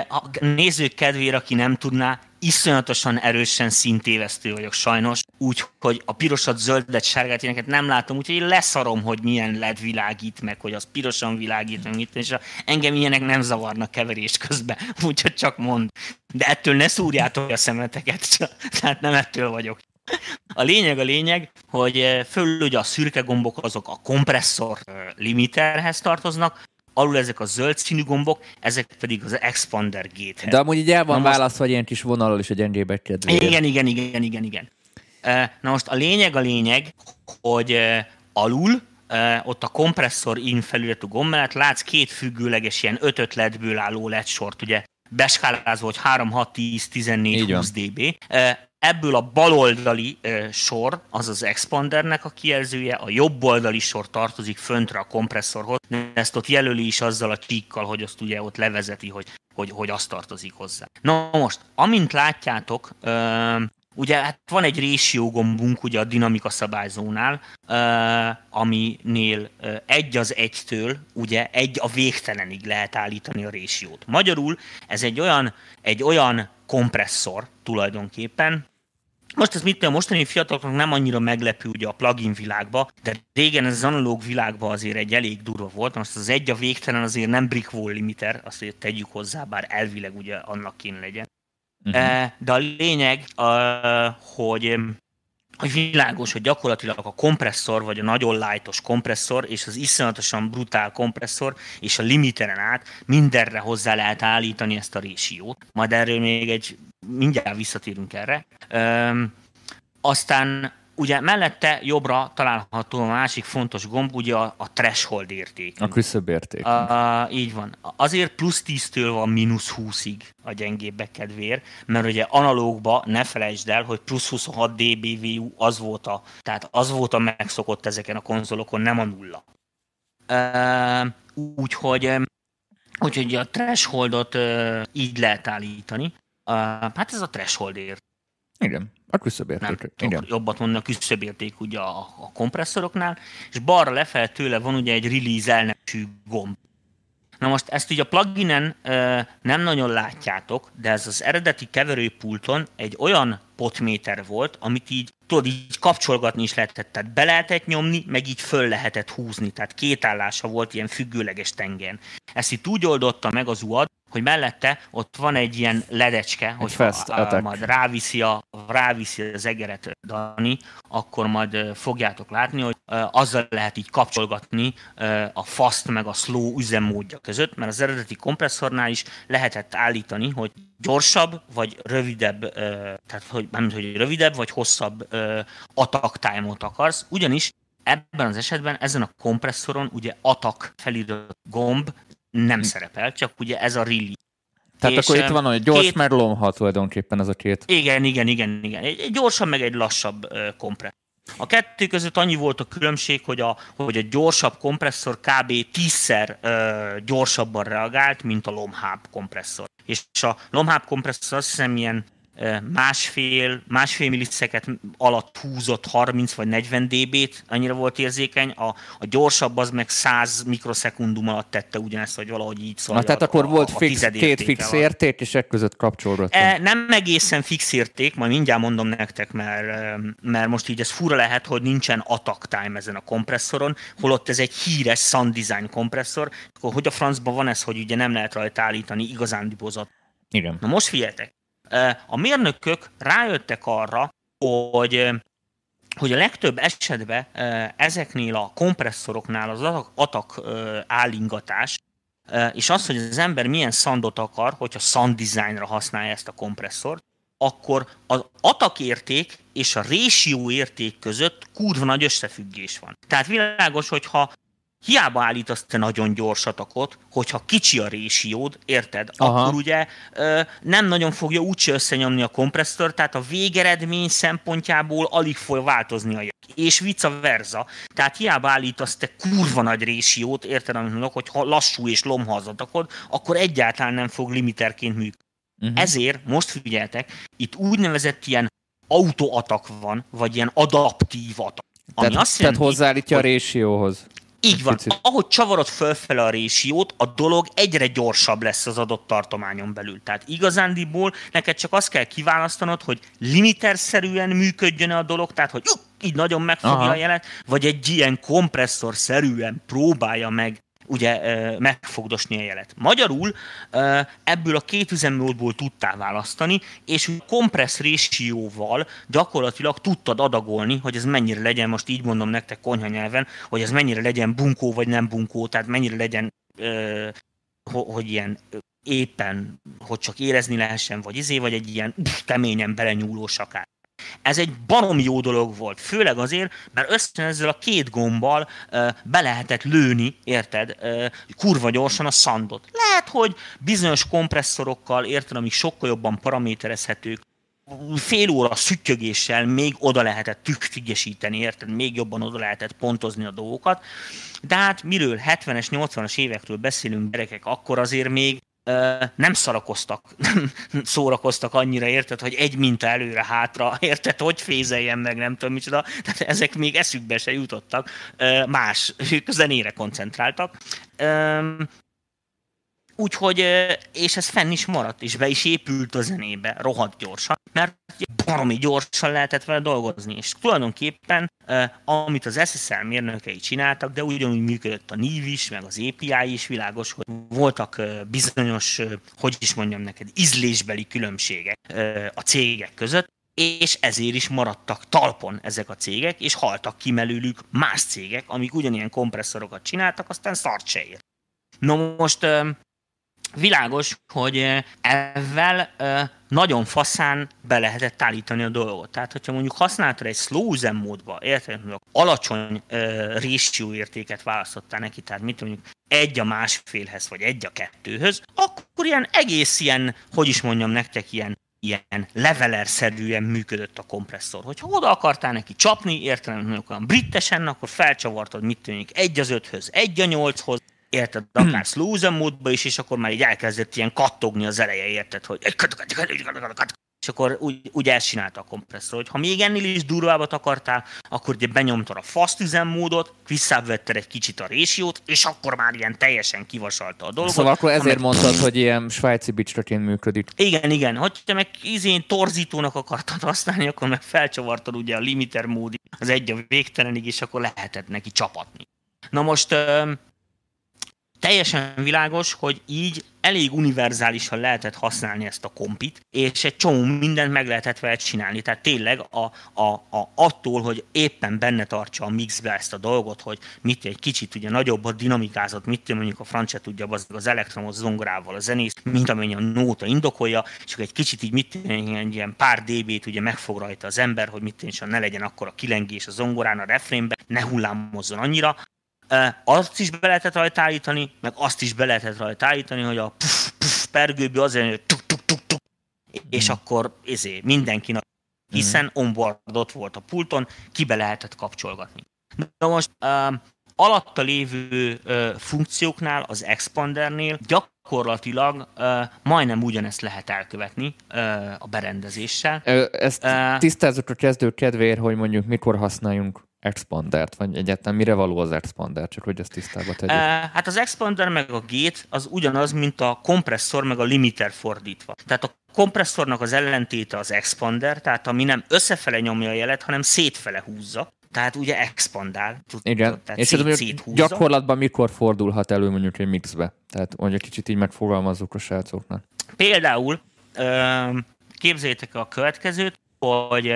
a nézők kedvére, aki nem tudná, iszonyatosan erősen szintévesztő vagyok sajnos, úgyhogy a pirosat, zöldet, sárgát ilyeneket nem látom, úgyhogy én leszarom, hogy milyen LED világít meg, hogy az pirosan világít meg, mit, és engem ilyenek nem zavarnak keverés közben, úgyhogy csak mond. De ettől ne szúrjátok a szemeteket, tehát nem ettől vagyok. A lényeg a lényeg, hogy eh, fölül ugye a szürke gombok azok a kompresszor eh, limiterhez tartoznak, alul ezek a zöld színű gombok, ezek pedig az expander gate De amúgy így el van Na most- egy ilyen kis vonalról is a gyengébbek kedvéért. igen, igen, igen, igen, igen. Na most a lényeg a lényeg, hogy alul, ott a kompresszor in felületű gomb mellett látsz két függőleges ilyen 5 ledből álló LED sort, ugye beskálázva, hogy 3, 6, 10, 14, Így van. 20 dB. Ebből a baloldali sor, az az expandernek a kijelzője, a jobb oldali sor tartozik föntre a kompresszorhoz, de ezt ott jelöli is azzal a csíkkal, hogy azt ugye ott levezeti, hogy, hogy, hogy az tartozik hozzá. Na most, amint látjátok, ugye hát van egy ratio gombunk ugye a dinamika szabályzónál, ö, aminél egy az egytől, ugye egy a végtelenig lehet állítani a ratio-t. Magyarul ez egy olyan, egy olyan kompresszor tulajdonképpen, most ez mit tudom, mostani fiataloknak nem annyira meglepő ugye a plugin világba, de régen ez az analóg világban azért egy elég durva volt. Most az egy a végtelen azért nem brick wall limiter, azt hogy tegyük hozzá, bár elvileg ugye annak kéne legyen. Uh-huh. De a lényeg, uh, hogy hogy világos, hogy gyakorlatilag a kompresszor, vagy a nagyon lightos kompresszor, és az iszonyatosan brutál kompresszor, és a limiteren át mindenre hozzá lehet állítani ezt a résiót. Majd erről még egy, mindjárt visszatérünk erre. Üm, aztán ugye mellette jobbra található a másik fontos gomb, ugye a, a threshold érték. A küszöbérték. Uh, így van. Azért plusz 10-től van mínusz 20-ig a gyengébbek kedvéért, mert ugye analógba ne felejtsd el, hogy plusz 26 dBVU az volt a, tehát az volt a megszokott ezeken a konzolokon, nem a nulla. Úgyhogy, úgyhogy a thresholdot így lehet állítani. Hát ez a threshold ért Igen, a küszöbérték. Igen. jobbat mondani, a küszöbérték ugye a, a kompresszoroknál, és balra lefelé tőle van ugye egy release elnevezésű gomb. Na most ezt így a pluginen ö, nem nagyon látjátok, de ez az eredeti keverőpulton egy olyan potméter volt, amit így tudod, így kapcsolgatni is lehetett, tehát be lehetett nyomni, meg így föl lehetett húzni, tehát két állása volt ilyen függőleges tengen. Ezt itt úgy oldotta meg az UAD, hogy mellette ott van egy ilyen ledecske, hogy fast attack. majd ráviszi, a, ráviszi az egeret Dani, akkor majd fogjátok látni, hogy azzal lehet így kapcsolgatni a fast meg a slow üzemmódja között, mert az eredeti kompresszornál is lehetett állítani, hogy gyorsabb vagy rövidebb, tehát hogy, nem hogy rövidebb vagy hosszabb attack time-ot akarsz, ugyanis ebben az esetben ezen a kompresszoron ugye attack felirat gomb nem szerepel, csak ugye ez a release. Tehát És, akkor itt ö, van, hogy gyors, két- meg lomha tulajdonképpen ez a két. Igen, igen, igen, igen. Egy, egy gyorsabb, meg egy lassabb kompresszor. A kettő között annyi volt a különbség, hogy a, hogy a gyorsabb kompresszor kb. tízszer uh, gyorsabban reagált, mint a lomhább kompresszor. És a lomhább kompresszor azt hiszem ilyen másfél, másfél milliszeket alatt húzott 30 vagy 40 dB-t, annyira volt érzékeny, a, a gyorsabb az meg 100 mikroszekundum alatt tette ugyanezt, vagy valahogy így szól. Na, tehát akkor volt fix, tized két fix van. érték, és ekközött között kapcsolgattunk. E, nem egészen fix érték, majd mindjárt mondom nektek, mert, e, mert most így ez fura lehet, hogy nincsen attack time ezen a kompresszoron, holott ez egy híres Sun Design kompresszor, akkor hogy a francban van ez, hogy ugye nem lehet rajta állítani igazán dibozat. Igen. Na most figyeljetek, e, a mérnökök rájöttek arra, hogy hogy a legtöbb esetben ezeknél a kompresszoroknál az atak, atak állingatás, és az, hogy az ember milyen szandot akar, hogyha sound designra használja ezt a kompresszort, akkor az atakérték és a ratio érték között kurva nagy összefüggés van. Tehát világos, hogyha hiába állítasz te nagyon gyors atakot, hogyha kicsi a résiód, érted? Aha. Akkor ugye nem nagyon fogja úgyse összenyomni a kompresszor, tehát a végeredmény szempontjából alig fog változni a. És vice versa. Tehát hiába állítasz te kurva nagy résiót, érted, amit mondok, hogy ha lassú és lomha az atakod, akkor egyáltalán nem fog limiterként működni. Uh-huh. Ezért most figyeltek, itt úgynevezett ilyen autoatak van, vagy ilyen adaptív atak. Ami tehát, azt jelenti, tehát hozzáállítja hogy... a résióhoz. Így van. Picit. Ahogy csavarod fölfele a résiót, a dolog egyre gyorsabb lesz az adott tartományon belül. Tehát igazándiból neked csak azt kell kiválasztanod, hogy limiterszerűen működjön a dolog, tehát hogy így nagyon megfogja Aha. a jelet, vagy egy ilyen kompresszorszerűen próbálja meg ugye megfogdosni a jelet. Magyarul ebből a két üzemmódból tudtál választani, és kompressz résióval gyakorlatilag tudtad adagolni, hogy ez mennyire legyen, most így mondom nektek konyha nyelven, hogy ez mennyire legyen bunkó vagy nem bunkó, tehát mennyire legyen hogy ilyen éppen, hogy csak érezni lehessen, vagy izé, vagy egy ilyen keményen belenyúló sakár. Ez egy barom jó dolog volt, főleg azért, mert össze ezzel a két gombbal uh, be lehetett lőni, érted, uh, kurva gyorsan a szandot. Lehet, hogy bizonyos kompresszorokkal, érted, amik sokkal jobban paraméterezhetők, fél óra szüttyögéssel még oda lehetett tükfigyesíteni, érted, még jobban oda lehetett pontozni a dolgokat, de hát miről 70-es, 80-as évekről beszélünk gyerekek, akkor azért még nem szarakoztak, szórakoztak annyira, érted, hogy egy minta előre-hátra, érted, hogy fézeljen meg, nem tudom micsoda, tehát ezek még eszükbe se jutottak, más, ők zenére koncentráltak. Úgyhogy, és ez fenn is maradt, és be is épült a zenébe, rohadt gyorsan, mert baromi gyorsan lehetett vele dolgozni, és tulajdonképpen amit az SSL mérnökei csináltak, de ugyanúgy működött a NIV is, meg az API is, világos, hogy voltak bizonyos, hogy is mondjam neked, ízlésbeli különbségek a cégek között, és ezért is maradtak talpon ezek a cégek, és haltak ki mellőlük más cégek, amik ugyanilyen kompresszorokat csináltak, aztán szart se ért. No most világos, hogy eh, ezzel eh, nagyon faszán be lehetett állítani a dolgot. Tehát, hogyha mondjuk használtad egy slow üzemmódba, érted, hogy alacsony uh, ratio értéket választottál neki, tehát mit mondjuk egy a másfélhez, vagy egy a kettőhöz, akkor ilyen egész ilyen, hogy is mondjam nektek, ilyen ilyen leveler-szerűen működött a kompresszor. Hogyha oda akartál neki csapni, értelem, mondjuk olyan brittesen, akkor felcsavartad, mit tűnik, egy az öthöz, egy a nyolchoz, érted, akár slow módba is, és akkor már így elkezdett ilyen kattogni az eleje, érted, hogy és akkor úgy, úgy ezt csinálta a kompresszor, hogy ha még ennél is durvábbat akartál, akkor ugye benyomtad a fast üzemmódot, visszavetted egy kicsit a résiót, és akkor már ilyen teljesen kivasalta a dolgot. Szóval akkor ezért mondtad, hogy ilyen svájci bicsraként működik. Igen, igen. Hogy te meg izén torzítónak akartad használni, akkor meg felcsavartad ugye a limiter módi az egy a végtelenig, és akkor lehetett neki csapatni. Na most teljesen világos, hogy így elég univerzálisan lehetett használni ezt a kompit, és egy csomó mindent meg lehetett vele csinálni. Tehát tényleg a, a, a, attól, hogy éppen benne tartsa a mixbe ezt a dolgot, hogy mit egy kicsit ugye nagyobb a dinamikázott, mit mondjuk a francia tudja az, az elektromos zongorával a zenész, mint amennyi a nóta indokolja, és egy kicsit így mit egy ilyen pár dB-t ugye megfog rajta az ember, hogy mit ne legyen akkor a kilengés a zongorán, a refrénbe, ne hullámozzon annyira, azt is be lehetett rajta állítani, meg azt is be lehetett rajta állítani, hogy a puf, puf, pergőből azért, hogy tuk, tuk, tuk, tuk, és mm. akkor ezé, mindenki hiszen mm. onboardot volt a pulton, kibe lehetett kapcsolgatni. Na most uh, alatta lévő uh, funkcióknál, az expandernél gyakorlatilag uh, majdnem ugyanezt lehet elkövetni uh, a berendezéssel. Ezt tisztázott a kezdő kedvéért, hogy mondjuk mikor használjunk expandert, vagy egyáltalán mire való az expander, csak hogy ezt tisztába tegyük? Hát az expander meg a gate az ugyanaz, mint a kompresszor meg a limiter fordítva. Tehát a kompresszornak az ellentéte az expander, tehát ami nem összefele nyomja a jelet, hanem szétfele húzza. Tehát ugye expandál. Tud, Igen, tehát és szét, szét gyakorlatban mikor fordulhat elő mondjuk egy mixbe? Tehát mondjuk kicsit így megfogalmazzuk a srácoknak. Például képzeljétek a következőt, hogy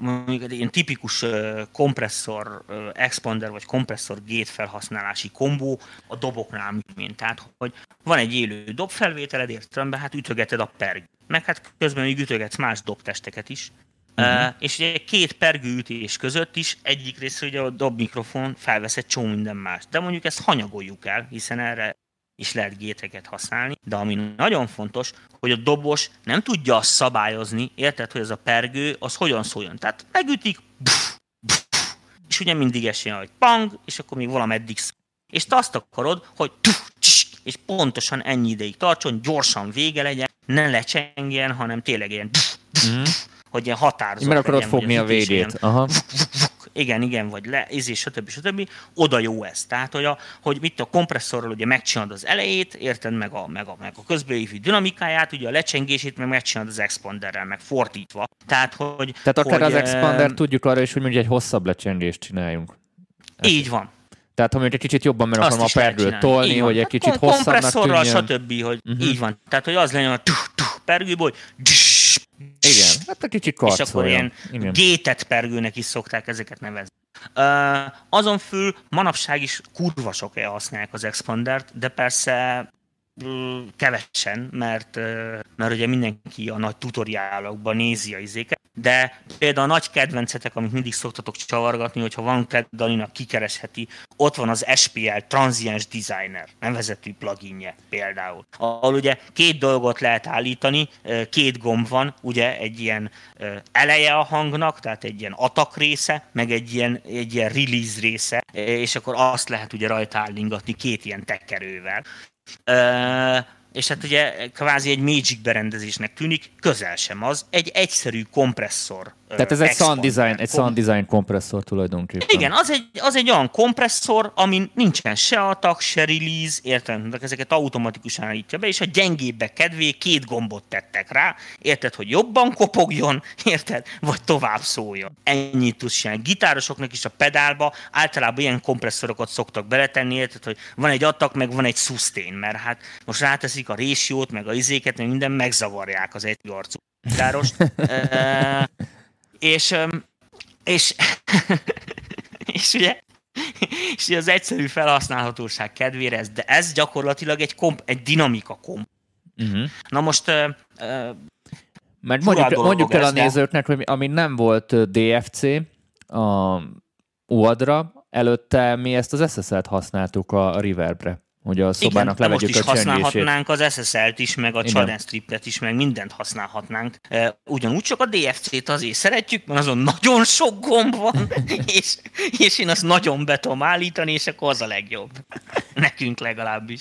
mondjuk egy ilyen tipikus kompresszor expander vagy kompresszor gate felhasználási kombó a doboknál mint. Tehát, hogy van egy élő dobfelvételed, értelemben, hát ütögeted a perg. meg hát közben még ütögetsz más dobtesteket is. Uh-huh. Uh, és ugye két pergőütés között is egyik részről ugye a dob mikrofon felvesz egy csomó minden más. De mondjuk ezt hanyagoljuk el, hiszen erre is lehet géteket használni, de ami nagyon fontos, hogy a dobos nem tudja azt szabályozni, érted, hogy ez a pergő, az hogyan szóljon. Tehát megütik, pff, pff, és ugye mindig esélyen, hogy pang, és akkor még valameddig szól. És te azt akarod, hogy tuf, tss, és pontosan ennyi ideig tartson, gyorsan vége legyen, ne lecsengjen, hanem tényleg ilyen tuf, tuf, mm. hogy ilyen határozott Mert akarod fogni a végét. Aha igen, igen, vagy le, és stb. stb. Oda jó ez. Tehát, hogy, a, hogy mit a kompresszorral ugye megcsinálod az elejét, érted meg a, meg a, meg a közbelévő dinamikáját, ugye a lecsengését meg megcsinálod az expanderrel, meg fordítva. Tehát, hogy, Tehát akár hogy, az expander tudjuk arra is, hogy mondjuk egy hosszabb lecsengést csináljunk. Így van. Tehát, ha mondjuk egy kicsit jobban meg akarom a pergőt tolni, hogy egy kicsit hosszabbnak tűnjön. stb., hogy uh-huh. így van. Tehát, hogy az legyen a tuh, tuh, pergőből, hogy igen, hát egy kicsit karcolja. És akkor ilyen Igen. gétet pergőnek is szokták ezeket nevezni. Uh, azon fül manapság is kurva sok használják az Expandert, de persze kevesen, mert, mert ugye mindenki a nagy tutoriálokban nézi a izéket, de például a nagy kedvencetek, amit mindig szoktatok csavargatni, hogyha van Daninak kikeresheti, ott van az SPL Transience Designer nevezetű pluginje például. Ahol ugye két dolgot lehet állítani, két gomb van, ugye egy ilyen eleje a hangnak, tehát egy ilyen atak része, meg egy ilyen, egy ilyen release része, és akkor azt lehet ugye rajta állingatni két ilyen tekerővel és hát ugye kvázi egy Magic berendezésnek tűnik, közel sem az, egy egyszerű kompresszor. Tehát ez egy sound design, egy sound design kompresszor tulajdonképpen. Igen, az egy, az egy olyan kompresszor, amin nincsen se atak, se release, érted, ezeket automatikusan állítja be, és a gyengébbek kedvé két gombot tettek rá, érted, hogy jobban kopogjon, érted, vagy tovább szóljon. Ennyit tudsz csinálni. Gitárosoknak is a pedálba általában ilyen kompresszorokat szoktak beletenni, érted, hogy van egy atak, meg van egy sustain, mert hát most ráteszik a résiót, meg a izéket, meg minden megzavarják az egy arcú gitárost. és, és, és ugye és az egyszerű felhasználhatóság kedvére ez, de ez gyakorlatilag egy, komp, egy dinamika komp. Uh-huh. Na most uh, mert mondjuk, mondjuk el a nézőknek, hogy ami nem volt DFC a UAD-ra, előtte mi ezt az SSL-t használtuk a Reverb-re hogy a szobának Igen, levegyük most is használhatnánk az SSL-t is, meg a Chaden Strip-et is, meg mindent használhatnánk. Ugyanúgy csak a DFC-t azért szeretjük, mert azon nagyon sok gomb van, és, és én azt nagyon be tudom állítani, és akkor az a legjobb. Nekünk legalábbis.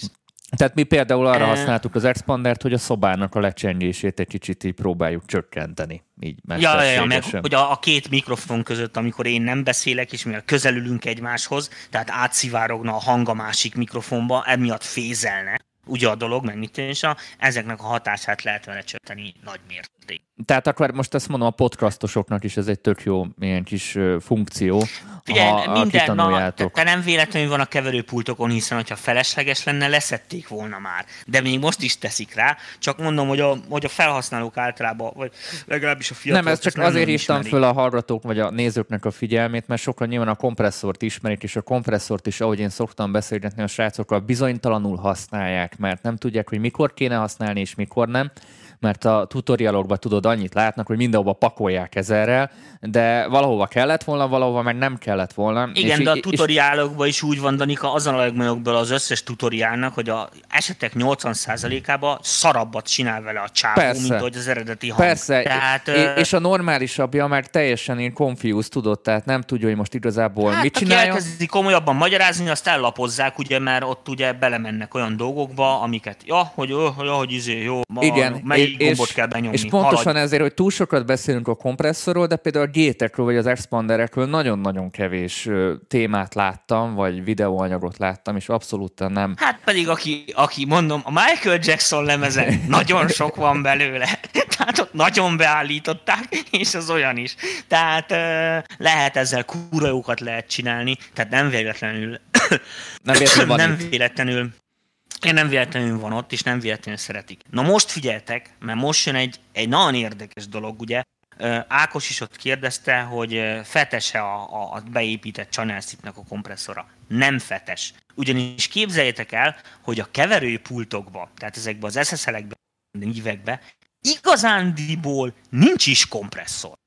Tehát mi például arra használtuk az expandert, hogy a szobának a lecsengését egy kicsit így próbáljuk csökkenteni. Így ja, ja, meg, hogy a, a két mikrofon között, amikor én nem beszélek, és mivel közelülünk egymáshoz, tehát átszivárogna a hang a másik mikrofonba, emiatt fézelne ugye a dolog, meg mit és a, ezeknek a hatását lehet vele csökkenteni nagy mérték. Tehát akkor most ezt mondom a podcastosoknak is, ez egy tök jó ilyen kis funkció, Figyelj, ha, minden, na, te, te nem véletlenül van a keverőpultokon, hiszen hogyha felesleges lenne, leszették volna már. De még most is teszik rá, csak mondom, hogy a, hogy a felhasználók általában, vagy legalábbis a fiatalok... Nem, ez csak azért hívtam föl a hallgatók, vagy a nézőknek a figyelmét, mert sokan nyilván a kompresszort ismerik, és a kompresszort is, ahogy én szoktam beszélgetni a srácokkal, bizonytalanul használják, mert nem tudják, hogy mikor kéne használni, és mikor nem mert a tutorialokban tudod annyit látnak, hogy mindenhova pakolják ezerrel, de valahova kellett volna, valahova meg nem kellett volna. Igen, és de a tutoriálokban is úgy van, Danika, azon a legmegyokból az összes tutoriálnak, hogy a esetek 80%-ában szarabbat csinál vele a csávó, Persze. mint hogy az eredeti hang. Persze, tehát, és, és a normálisabbja már teljesen én confused tudod, tehát nem tudja, hogy most igazából hát, mit csinálja. elkezdi komolyabban magyarázni, azt ellapozzák, ugye, mert ott ugye belemennek olyan dolgokba, amiket, ja, hogy, hogy, hogy izé, jó, ma, Igen, melyik és, gombot kell benyomni. És pontosan haladj. ezért, hogy túl sokat beszélünk a kompresszorról, de például a gétekről vagy az expanderekről nagyon-nagyon kevés témát láttam, vagy videóanyagot láttam, és abszolút nem. Hát pedig aki, aki mondom, a Michael Jackson lemezen nagyon sok van belőle. Tehát ott nagyon beállították, és az olyan is. Tehát lehet ezzel kúrajókat lehet csinálni, tehát nem véletlenül nem véletlenül, nem véletlenül én nem véletlenül van ott, és nem véletlenül szeretik. Na most figyeltek, mert most jön egy, egy nagyon érdekes dolog, ugye. Ákos is ott kérdezte, hogy fetes-e a, a, a beépített channel a kompresszora. Nem fetes. Ugyanis képzeljétek el, hogy a keverőpultokba, tehát ezekbe az SSL-ekbe, nyívekbe igazándiból nincs is kompresszor.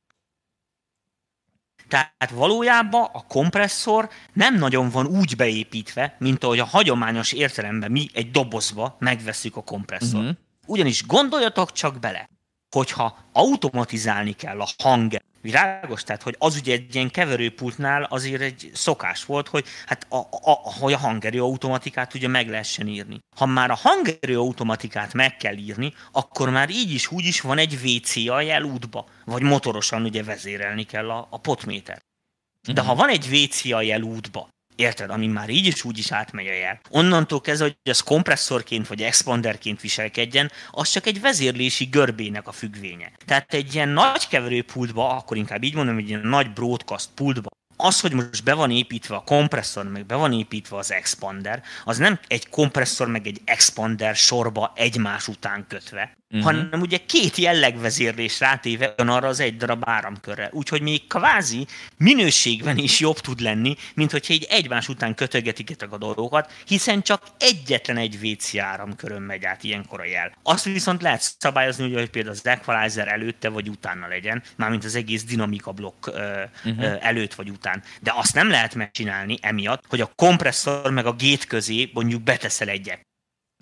Tehát valójában a kompresszor nem nagyon van úgy beépítve, mint ahogy a hagyományos értelemben mi egy dobozba megveszük a kompresszort. Uh-huh. Ugyanis gondoljatok csak bele, hogyha automatizálni kell a hang Világos? Tehát, hogy az ugye egy ilyen keverőpultnál azért egy szokás volt, hogy hát a, a, hogy a hangerő automatikát ugye meg lehessen írni. Ha már a hangerő automatikát meg kell írni, akkor már így is úgy is van egy WC a jelútba, vagy motorosan ugye vezérelni kell a, a potméter. De ha van egy WC a jelútba, Érted? Ami már így is úgy is átmegy a jel. Onnantól kezdve, hogy az kompresszorként vagy expanderként viselkedjen, az csak egy vezérlési görbének a függvénye. Tehát egy ilyen nagy keverőpultba, akkor inkább így mondom, egy ilyen nagy broadcast pultba, az, hogy most be van építve a kompresszor, meg be van építve az expander, az nem egy kompresszor, meg egy expander sorba egymás után kötve, uh-huh. hanem ugye két jellegvezérlés rátéve arra az egy darab áramkörre. Úgyhogy még kvázi minőségben is jobb tud lenni, mint hogyha így egymás után kötögetik a dolgokat, hiszen csak egyetlen egy WC áramkörön megy át ilyenkor a jel. Azt viszont lehet szabályozni, hogy például az equalizer előtte vagy utána legyen, mármint az egész dinamika blokk uh-huh. előtt vagy után. De azt nem lehet megcsinálni emiatt, hogy a kompresszor meg a gét közé mondjuk beteszel egyet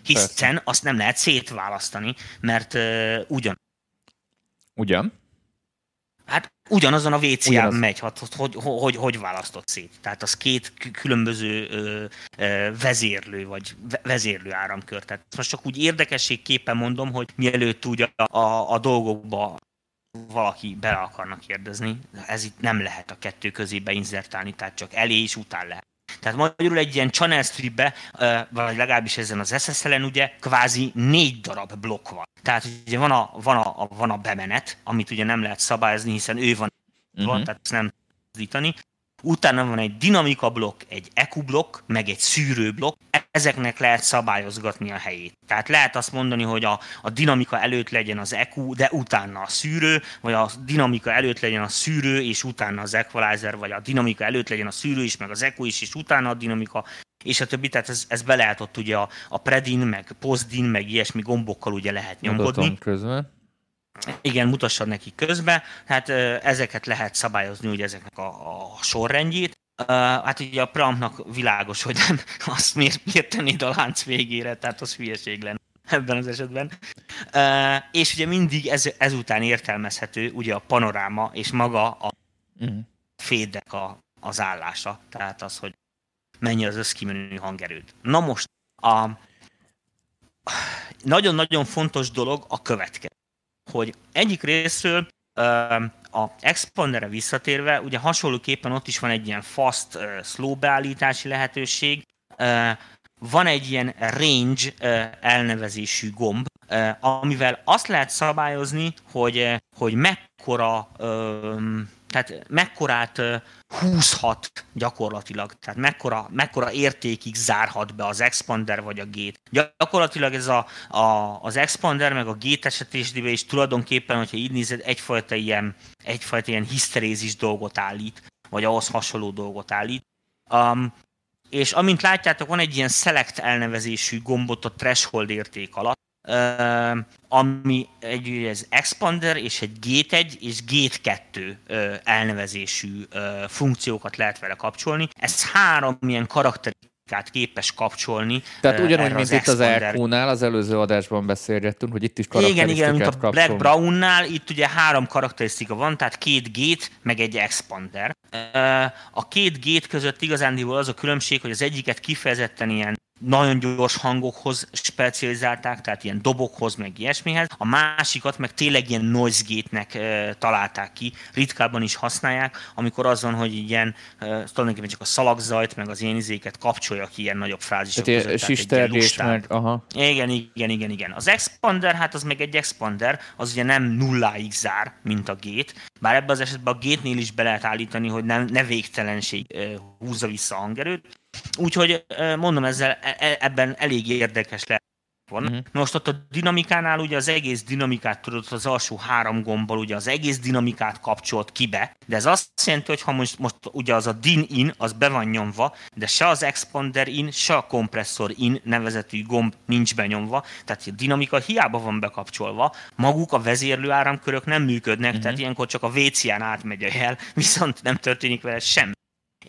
hiszen Persze. azt nem lehet szétválasztani, mert uh, ugyan. Ugyan? Hát ugyanazon a WC-en megy, hát, hogy, hogy, hogy, választott szét. Tehát az két különböző ö, ö, vezérlő, vagy vezérlő áramkör. Tehát most csak úgy érdekességképpen mondom, hogy mielőtt úgy a, a, a dolgokba valaki bele akarnak kérdezni, ez itt nem lehet a kettő közé beinzertálni, tehát csak elé és után lehet. Tehát magyarul egy ilyen channel stripbe, vagy legalábbis ezen az SSL-en ugye kvázi négy darab blokk van. Tehát ugye van a, van a, van a bemenet, amit ugye nem lehet szabályozni, hiszen ő van, uh-huh. van tehát ezt nem tudítani utána van egy dinamika blokk, egy EQ blokk, meg egy szűrő blokk, ezeknek lehet szabályozgatni a helyét. Tehát lehet azt mondani, hogy a, a dinamika előtt legyen az EQ, de utána a szűrő, vagy a dinamika előtt legyen a szűrő, és utána az equalizer, vagy a dinamika előtt legyen a szűrő is, meg az EQ is, és utána a dinamika, és a többi, tehát ez, ez be lehet ott ugye a, a predin, meg postdin, meg ilyesmi gombokkal ugye lehet nyomkodni. közben. Igen, mutassad neki közbe. Hát ezeket lehet szabályozni, ugye ezeknek a, a sorrendjét. Hát ugye a Prampnak világos, hogy nem azt miért, miért tennéd a lánc végére, tehát az hülyeség lenne ebben az esetben. És ugye mindig ez, ezután értelmezhető ugye a panoráma és maga a uh-huh. fédek a, az állása, tehát az, hogy mennyi az összkimenő hangerőt. Na most a nagyon-nagyon fontos dolog a következő hogy egyik részről a Expandere visszatérve, ugye hasonlóképpen ott is van egy ilyen fast, slow beállítási lehetőség, van egy ilyen range elnevezésű gomb, amivel azt lehet szabályozni, hogy, hogy mekkora tehát mekkorát húzhat gyakorlatilag, tehát mekkora, mekkora értékig zárhat be az expander vagy a gate. Gyakorlatilag ez a, a, az expander meg a gate esetésében is tulajdonképpen, hogyha így nézed, egyfajta ilyen, egyfajta ilyen hiszterézis dolgot állít, vagy ahhoz hasonló dolgot állít. Um, és amint látjátok, van egy ilyen select elnevezésű gombot a threshold érték alatt, ami egy ez Expander és egy Gate 1 és Gate 2 elnevezésű funkciókat lehet vele kapcsolni. Ez három ilyen karakteristikát képes kapcsolni. Tehát ugyanúgy, mint az itt az EQ-nál, az előző adásban beszélgettünk, hogy itt is karakterisztikát Igen, igen, mint a Black Brown-nál, itt ugye három karakterisztika van, tehát két gate, meg egy expander. A két gate között igazándiból az a különbség, hogy az egyiket kifejezetten ilyen nagyon gyors hangokhoz specializálták, tehát ilyen dobokhoz, meg ilyesmihez. A másikat meg tényleg ilyen noise gate-nek e, találták ki, ritkábban is használják, amikor az van, hogy ilyen, e, tulajdonképpen csak a szalagzajt, meg az ilyen izéket kapcsolja ki ilyen nagyobb frázisok tehát között. Tehát egy meg, aha. Igen, igen, igen, igen. Az expander, hát az meg egy expander, az ugye nem nulláig zár, mint a gate, bár ebben az esetben a gate-nél is be lehet állítani, hogy nem, ne végtelenség e, húzza vissza a hangerőt, Úgyhogy mondom, ezzel e, e, ebben elég érdekes lehet van. Uh-huh. Most ott a dinamikánál ugye az egész dinamikát tudod az alsó három gombbal ugye az egész dinamikát kapcsolt kibe, de ez azt jelenti, hogy ha most, most ugye az a din in, az be van nyomva, de se az expander in, se a kompresszor in nevezetű gomb nincs benyomva, tehát a dinamika hiába van bekapcsolva, maguk a vezérlő áramkörök nem működnek, uh-huh. tehát ilyenkor csak a WC-n átmegy a jel, viszont nem történik vele semmi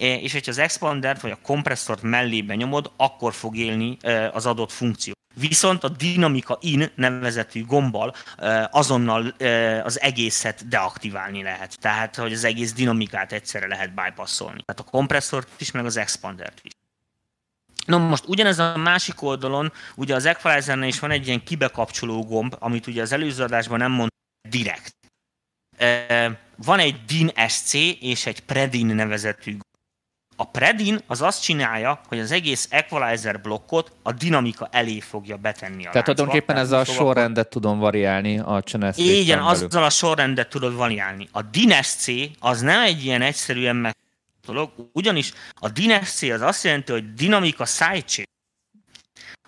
és hogyha az expandert vagy a kompresszort mellébe nyomod, akkor fog élni az adott funkció. Viszont a dinamika in nevezetű gombbal azonnal az egészet deaktiválni lehet. Tehát, hogy az egész dinamikát egyszerre lehet bypassolni. Tehát a kompresszort is, meg az expandert is. No most ugyanez a másik oldalon, ugye az equalizernél is van egy ilyen kibekapcsoló gomb, amit ugye az előző adásban nem mondtam direkt. Van egy DIN SC és egy Predin nevezetű gomb. A predin az azt csinálja, hogy az egész equalizer blokkot a dinamika elé fogja betenni a Tehát tulajdonképpen ezzel a sorrendet tudom variálni a channel Igen, azzal a sorrendet tudod variálni. A DINSC az nem egy ilyen egyszerűen meg dolog, ugyanis a DINSC az azt jelenti, hogy dinamika sidechain,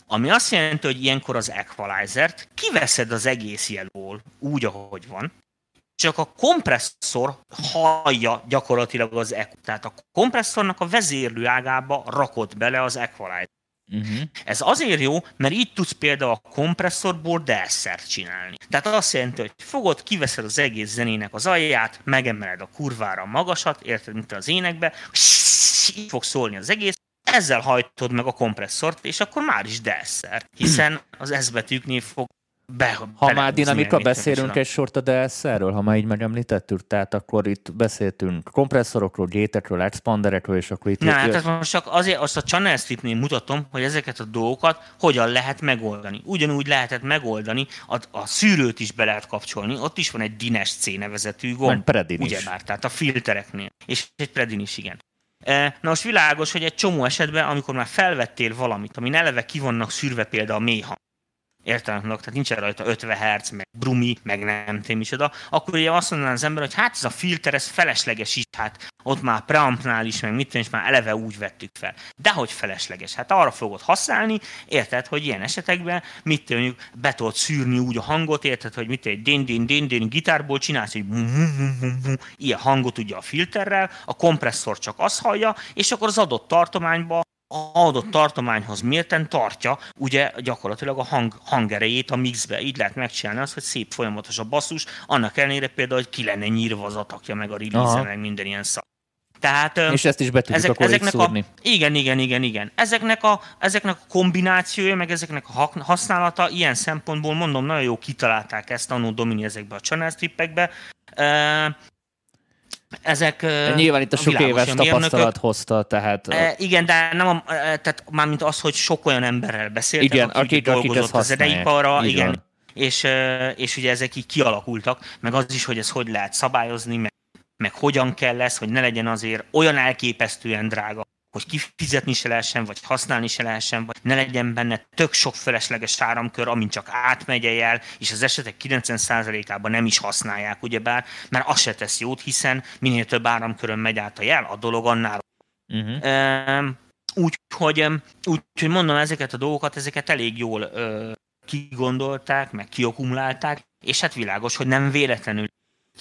ami azt jelenti, hogy ilyenkor az equalizert kiveszed az egész jelból úgy, ahogy van, csak a kompresszor hallja gyakorlatilag az echo. Tehát a kompresszornak a vezérlő ágába rakott bele az equalizer. Uh-huh. Ez azért jó, mert így tudsz például a kompresszorból DSR-t csinálni. Tehát azt jelenti, hogy fogod, kiveszed az egész zenének az alját, megemeled a kurvára a magasat, érted, mint az énekbe, így fog szólni az egész, ezzel hajtod meg a kompresszort, és akkor már is DSR, hiszen az S betűknél fog be, ha már dinamika, beszélünk egy sort a DSR-ről, ha már így megemlítettük, tehát akkor itt beszéltünk kompresszorokról, gétekről, expanderekről, és akkor itt... Na, hát ez most csak azért azt a channel stripnél mutatom, hogy ezeket a dolgokat hogyan lehet megoldani. Ugyanúgy lehetett megoldani, a, a szűrőt is be lehet kapcsolni, ott is van egy Dines C nevezetű gomb. Meg predin is. Ugyebár, tehát a filtereknél. És egy predin is, igen. E, na most világos, hogy egy csomó esetben, amikor már felvettél valamit, ami eleve ki vannak szűrve például a mély hang, értelemnek, tehát nincsen rajta 50 Hz, meg brumi, meg nem tudom micsoda, akkor ugye azt mondaná az ember, hogy hát ez a filter, ez felesleges is, hát ott már preampnál is, meg mit tudom, és már eleve úgy vettük fel. De hogy felesleges? Hát arra fogod használni, érted, hogy ilyen esetekben mit mondjuk be tudod szűrni úgy a hangot, érted, hogy mit egy din din din din gitárból csinálsz egy ilyen hangot ugye a filterrel, a kompresszor csak azt hallja, és akkor az adott tartományba adott tartományhoz mérten tartja ugye gyakorlatilag a hang, hangerejét a mixbe. Így lehet megcsinálni azt, hogy szép folyamatos a basszus, annak ellenére például, hogy ki lenne nyírva az atakja, meg a release meg minden ilyen szak. Tehát, és ezt is be tudjuk ezek, akkor ezeknek a, Igen, igen, igen, igen. Ezeknek a, ezeknek a kombinációja, meg ezeknek a használata ilyen szempontból, mondom, nagyon jó kitalálták ezt a Domini ezekbe a channel strippekbe. Ezek Nyilván itt a sok éves tapasztalat mérnökök. hozta, tehát... E, igen, de nem a, tehát mármint az, hogy sok olyan emberrel beszéltem, igen, aki akik, dolgozott akik az zeneiparra, igen, van. és, és ugye ezek így kialakultak, meg az is, hogy ez hogy lehet szabályozni, meg, meg hogyan kell lesz, hogy ne legyen azért olyan elképesztően drága, hogy kifizetni se lehessen, vagy használni se lehessen, vagy ne legyen benne tök sok felesleges áramkör, amin csak átmegy el, és az esetek 90%-ában nem is használják, ugyebár, mert az se tesz jót, hiszen minél több áramkörön megy át a jel, a dolog annál. Uh-huh. Úgyhogy úgy, hogy mondom, ezeket a dolgokat, ezeket elég jól uh, kigondolták, meg kiokumulálták, és hát világos, hogy nem véletlenül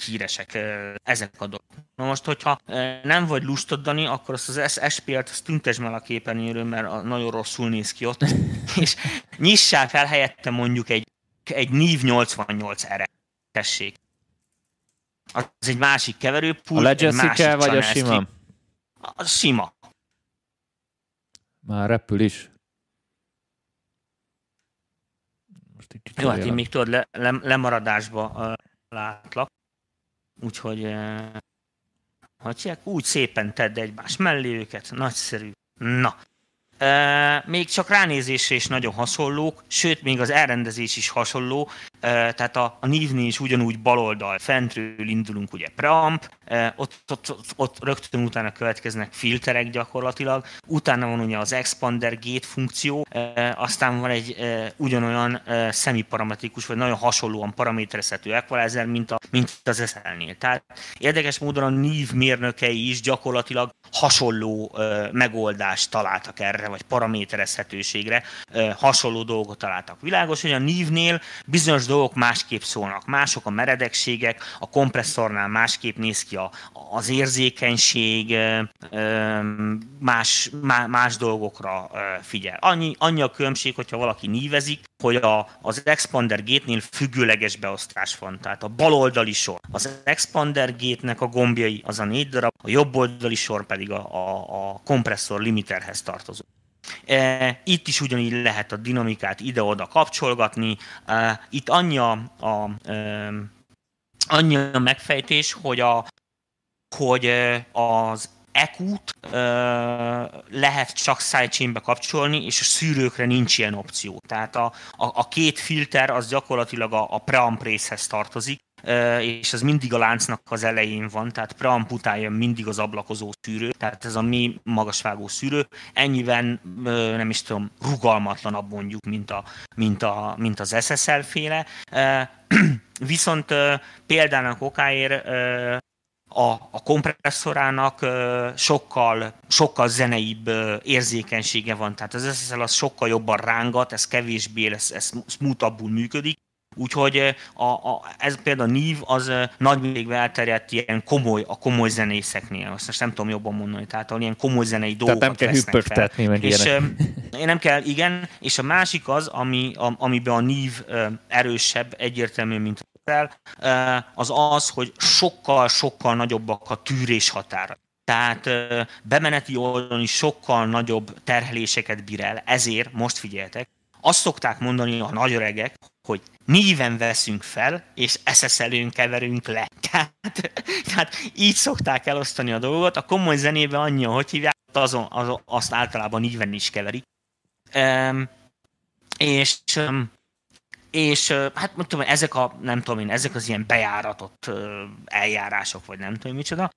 híresek ezek a dolgok. Na most, hogyha nem vagy lustaddani, akkor azt az SPL-t azt tüntesd meg a képernyőről, mert nagyon rosszul néz ki ott, és nyissál fel helyette mondjuk egy, egy NIV 88 r tessék. Az egy másik keverőpult, A legacy vagy a sima? A sima. Már repül is. Most Jó, hát én még tudod, le, le, lemaradásba uh, látlak. Úgyhogy eh, hagyják, úgy szépen tedd egymás mellé őket, nagyszerű. Na, még csak ránézésre is nagyon hasonlók, sőt, még az elrendezés is hasonló, tehát a, a névnél is ugyanúgy baloldal fentről indulunk, ugye preamp, ott, ott, ott, ott rögtön utána következnek filterek gyakorlatilag, utána van ugye az expander gate funkció, aztán van egy ugyanolyan szemiparametrikus, vagy nagyon hasonlóan paraméterezhető equalizer, mint, a, mint az SL-nél. Tehát érdekes módon a NIV mérnökei is gyakorlatilag hasonló megoldást találtak erre, vagy paraméterezhetőségre, hasonló dolgot találtak. Világos, hogy a NIV-nél bizonyos dolgok másképp szólnak. Mások a meredekségek, a kompresszornál másképp néz ki a, az érzékenység, más, más dolgokra figyel. Annyi, annyi a különbség, hogyha valaki nívezik, hogy a, az Expander Gate-nél függőleges beosztás van. Tehát a bal oldali sor. Az Expander Gate-nek a gombjai az a négy darab, a jobb oldali sor pedig a, a, a kompresszor limiterhez tartozó. E, itt is ugyanígy lehet a dinamikát ide-oda kapcsolgatni. E, itt annyi a, a, e, annyi a megfejtés, hogy, a, hogy az EQ-t lehet csak sidechainbe kapcsolni, és a szűrőkre nincs ilyen opció. Tehát a, a, a két filter az gyakorlatilag a, a preamp részhez tartozik, és ez mindig a láncnak az elején van, tehát preamp után jön mindig az ablakozó szűrő, tehát ez a mi magasvágó szűrő, ennyiben nem is tudom, rugalmatlanabb mondjuk, mint, a, mint, a, mint az SSL féle. Viszont példának okáért a, a kompresszorának sokkal, sokkal zeneibb érzékenysége van, tehát az SSL az sokkal jobban rángat, ez kevésbé, ez, ez smoothabbul működik, Úgyhogy a, a, ez például a NIV az nagy mértékben elterjedt ilyen komoly, a komoly zenészeknél, azt most nem tudom jobban mondani, tehát ahol ilyen komoly zenei dolgokat Tehát nem kell hüppögtetni, meg és, én nem kell, igen, és a másik az, ami, a, amiben a NIV erősebb egyértelmű, mint el, az az, hogy sokkal-sokkal nagyobbak a tűrés határa. Tehát bemeneti oldalon is sokkal nagyobb terheléseket bír el, ezért most figyeltek, azt szokták mondani a nagy öregek, hogy néven veszünk fel, és ssl keverünk le. Tehát, tehát így szokták elosztani a dolgot. A komoly zenében annyi, hogy hívják, azon, az, azt általában néven is keverik. Um, és um, és hát mondtam, ezek a, nem tudom én, ezek az ilyen bejáratott eljárások, vagy nem tudom micsoda,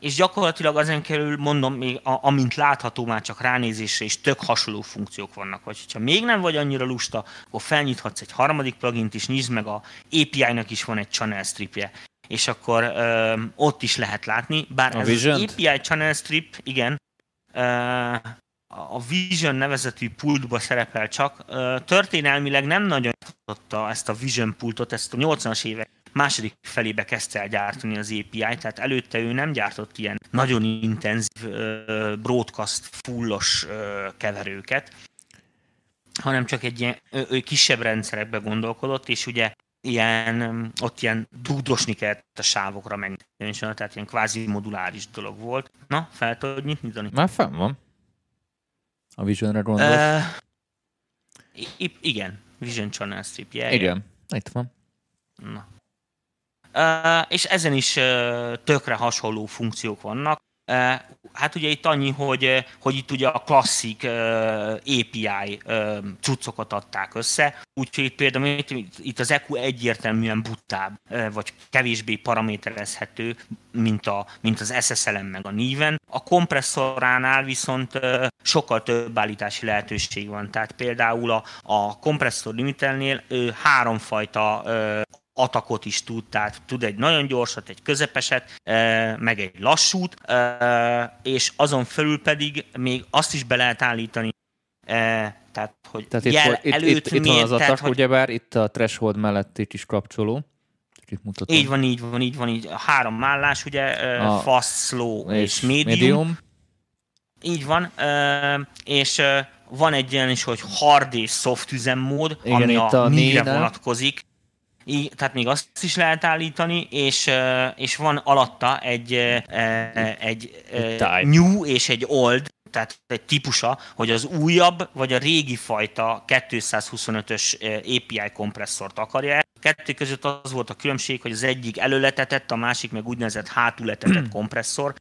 és gyakorlatilag azon kerül, mondom, még a, amint látható már csak ránézésre is tök hasonló funkciók vannak. Vagy ha még nem vagy annyira lusta, akkor felnyithatsz egy harmadik plugint is, nyisd meg a API-nak is van egy channel stripje. És akkor ö, ott is lehet látni, bár a ez az API channel strip, igen, ö, a Vision nevezetű pultba szerepel csak. Történelmileg nem nagyon tudta ezt a Vision pultot, ezt a 80-as évek második felébe kezdte el gyártani az API, tehát előtte ő nem gyártott ilyen nagyon intenzív broadcast fullos keverőket, hanem csak egy ilyen ő kisebb rendszerekbe gondolkodott, és ugye ilyen, ott ilyen dúdosni kellett a sávokra menni, tehát ilyen kvázi moduláris dolog volt. Na, fel tudod nyitni, Dani? Már fenn van. A Visionre gondolsz? Uh, igen, Vision Channel Strip. Yeah, igen, itt van. Na. Uh, és ezen is uh, tökre hasonló funkciók vannak. Hát ugye itt annyi, hogy, hogy itt ugye a klasszik API cuccokat adták össze, úgyhogy itt például itt, az EQ egyértelműen buttább, vagy kevésbé paraméterezhető, mint, a, mint az SSL-en meg a níven. A kompresszoránál viszont sokkal több állítási lehetőség van. Tehát például a, a kompresszor limitelnél háromfajta atakot is tud, tehát tud egy nagyon gyorsat, egy közepeset, meg egy lassút, és azon felül pedig még azt is be lehet állítani, tehát hogy tehát jel itt, előtt itt, itt, itt van az atak, hogy... ugyebár itt a threshold mellett itt is kapcsoló. Mutatom. Így van, így van, így van, így. Három mállás, ugye, a fast, slow és, és medium. medium. Így van, és van egy ilyen is, hogy hard és soft üzemmód, Igen, ami a, a mire vonatkozik így, tehát még azt is lehet állítani, és, és van alatta egy, egy, egy new és egy old, tehát egy típusa, hogy az újabb vagy a régi fajta 225-ös API kompresszort akarja. Kettő között az volt a különbség, hogy az egyik előletetett, a másik meg úgynevezett hátuletetett kompresszor.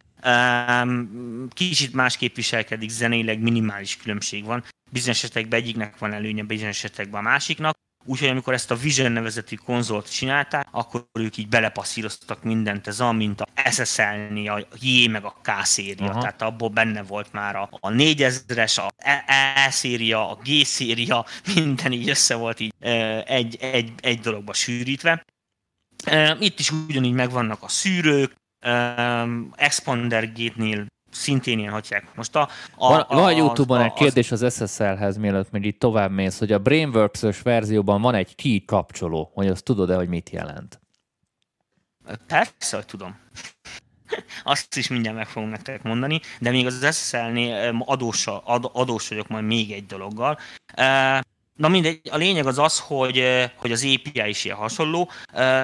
Kicsit másképp viselkedik, zenéleg minimális különbség van. Bizonyos esetekben egyiknek van előnye, bizonyos esetekben a másiknak. Úgyhogy amikor ezt a Vision nevezetű konzolt csinálták, akkor ők így belepasszíroztak mindent, ez a, mint a SSL-ni, a J meg a K széria, Aha. tehát abból benne volt már a, a 4000-es, a E, e széria, a G széria, minden így össze volt így egy, egy, egy dologba sűrítve. Itt is ugyanígy megvannak a szűrők, Expander Gate-nél szintén ilyen hagyják. Most a, a, van, a, van YouTube-on egy kérdés az SSL-hez, mielőtt még itt tovább mész, hogy a Brainworks-ös verzióban van egy key kapcsoló, hogy azt tudod-e, hogy mit jelent? Persze, hogy tudom. Azt is mindjárt meg fogom nektek mondani, de még az SSL-nél adós, ad, adós vagyok majd még egy dologgal. Na mindegy, a lényeg az az, hogy, hogy az API is ilyen hasonló,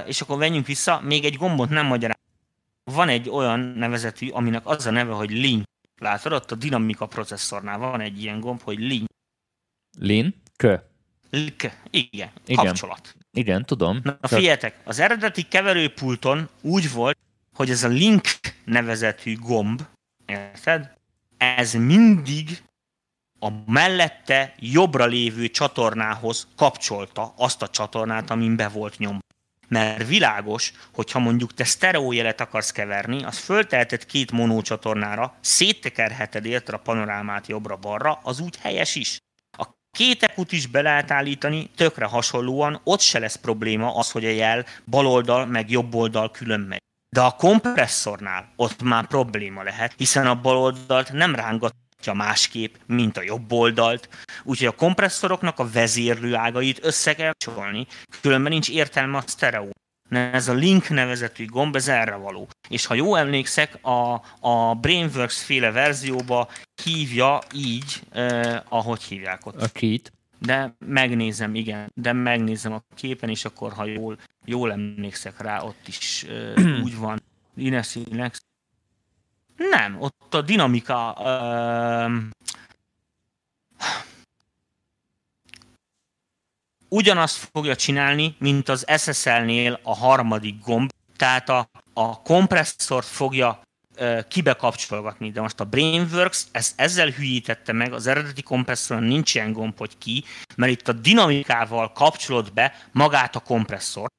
és akkor venjünk vissza, még egy gombot nem magyaráz. Van egy olyan nevezetű, aminek az a neve, hogy link. Látod, ott a dinamika processzornál van egy ilyen gomb, hogy link. Lin? Kö. Link. Igen, Igen. kapcsolat. Igen, tudom. Na, Csak... figyeljetek, az eredeti keverőpulton úgy volt, hogy ez a link nevezetű gomb, érted? Ez mindig a mellette jobbra lévő csatornához kapcsolta azt a csatornát, amin be volt nyom. Mert világos, hogyha mondjuk te sztereójelet akarsz keverni, az fölteheted két monócsatornára, széttekerheted érte a panorámát jobbra-balra, az úgy helyes is. A két ekut is be lehet állítani, tökre hasonlóan, ott se lesz probléma az, hogy a jel baloldal meg jobb oldal külön megy. De a kompresszornál ott már probléma lehet, hiszen a bal oldalt nem rángatja másképp, mint a jobb oldalt. Úgyhogy a kompresszoroknak a vezérlő ágait össze kell csolni, különben nincs értelme a sztereó. Ez a link nevezetű gomb, ez erre való. És ha jól emlékszek, a, a Brainworks féle verzióba hívja így, eh, ahogy hívják ott. A kit. De megnézem, igen, de megnézem a képen, és akkor, ha jól, jól emlékszek rá, ott is uh, úgy van. Ines Inex. Nem, ott a dinamika uh, ugyanazt fogja csinálni, mint az SSL-nél a harmadik gomb, tehát a, a kompresszort fogja kibe kapcsolgatni, de most a Brainworks ezt ezzel hülyítette meg, az eredeti kompresszoron nincs ilyen gomb, hogy ki, mert itt a dinamikával kapcsolod be magát a kompresszort,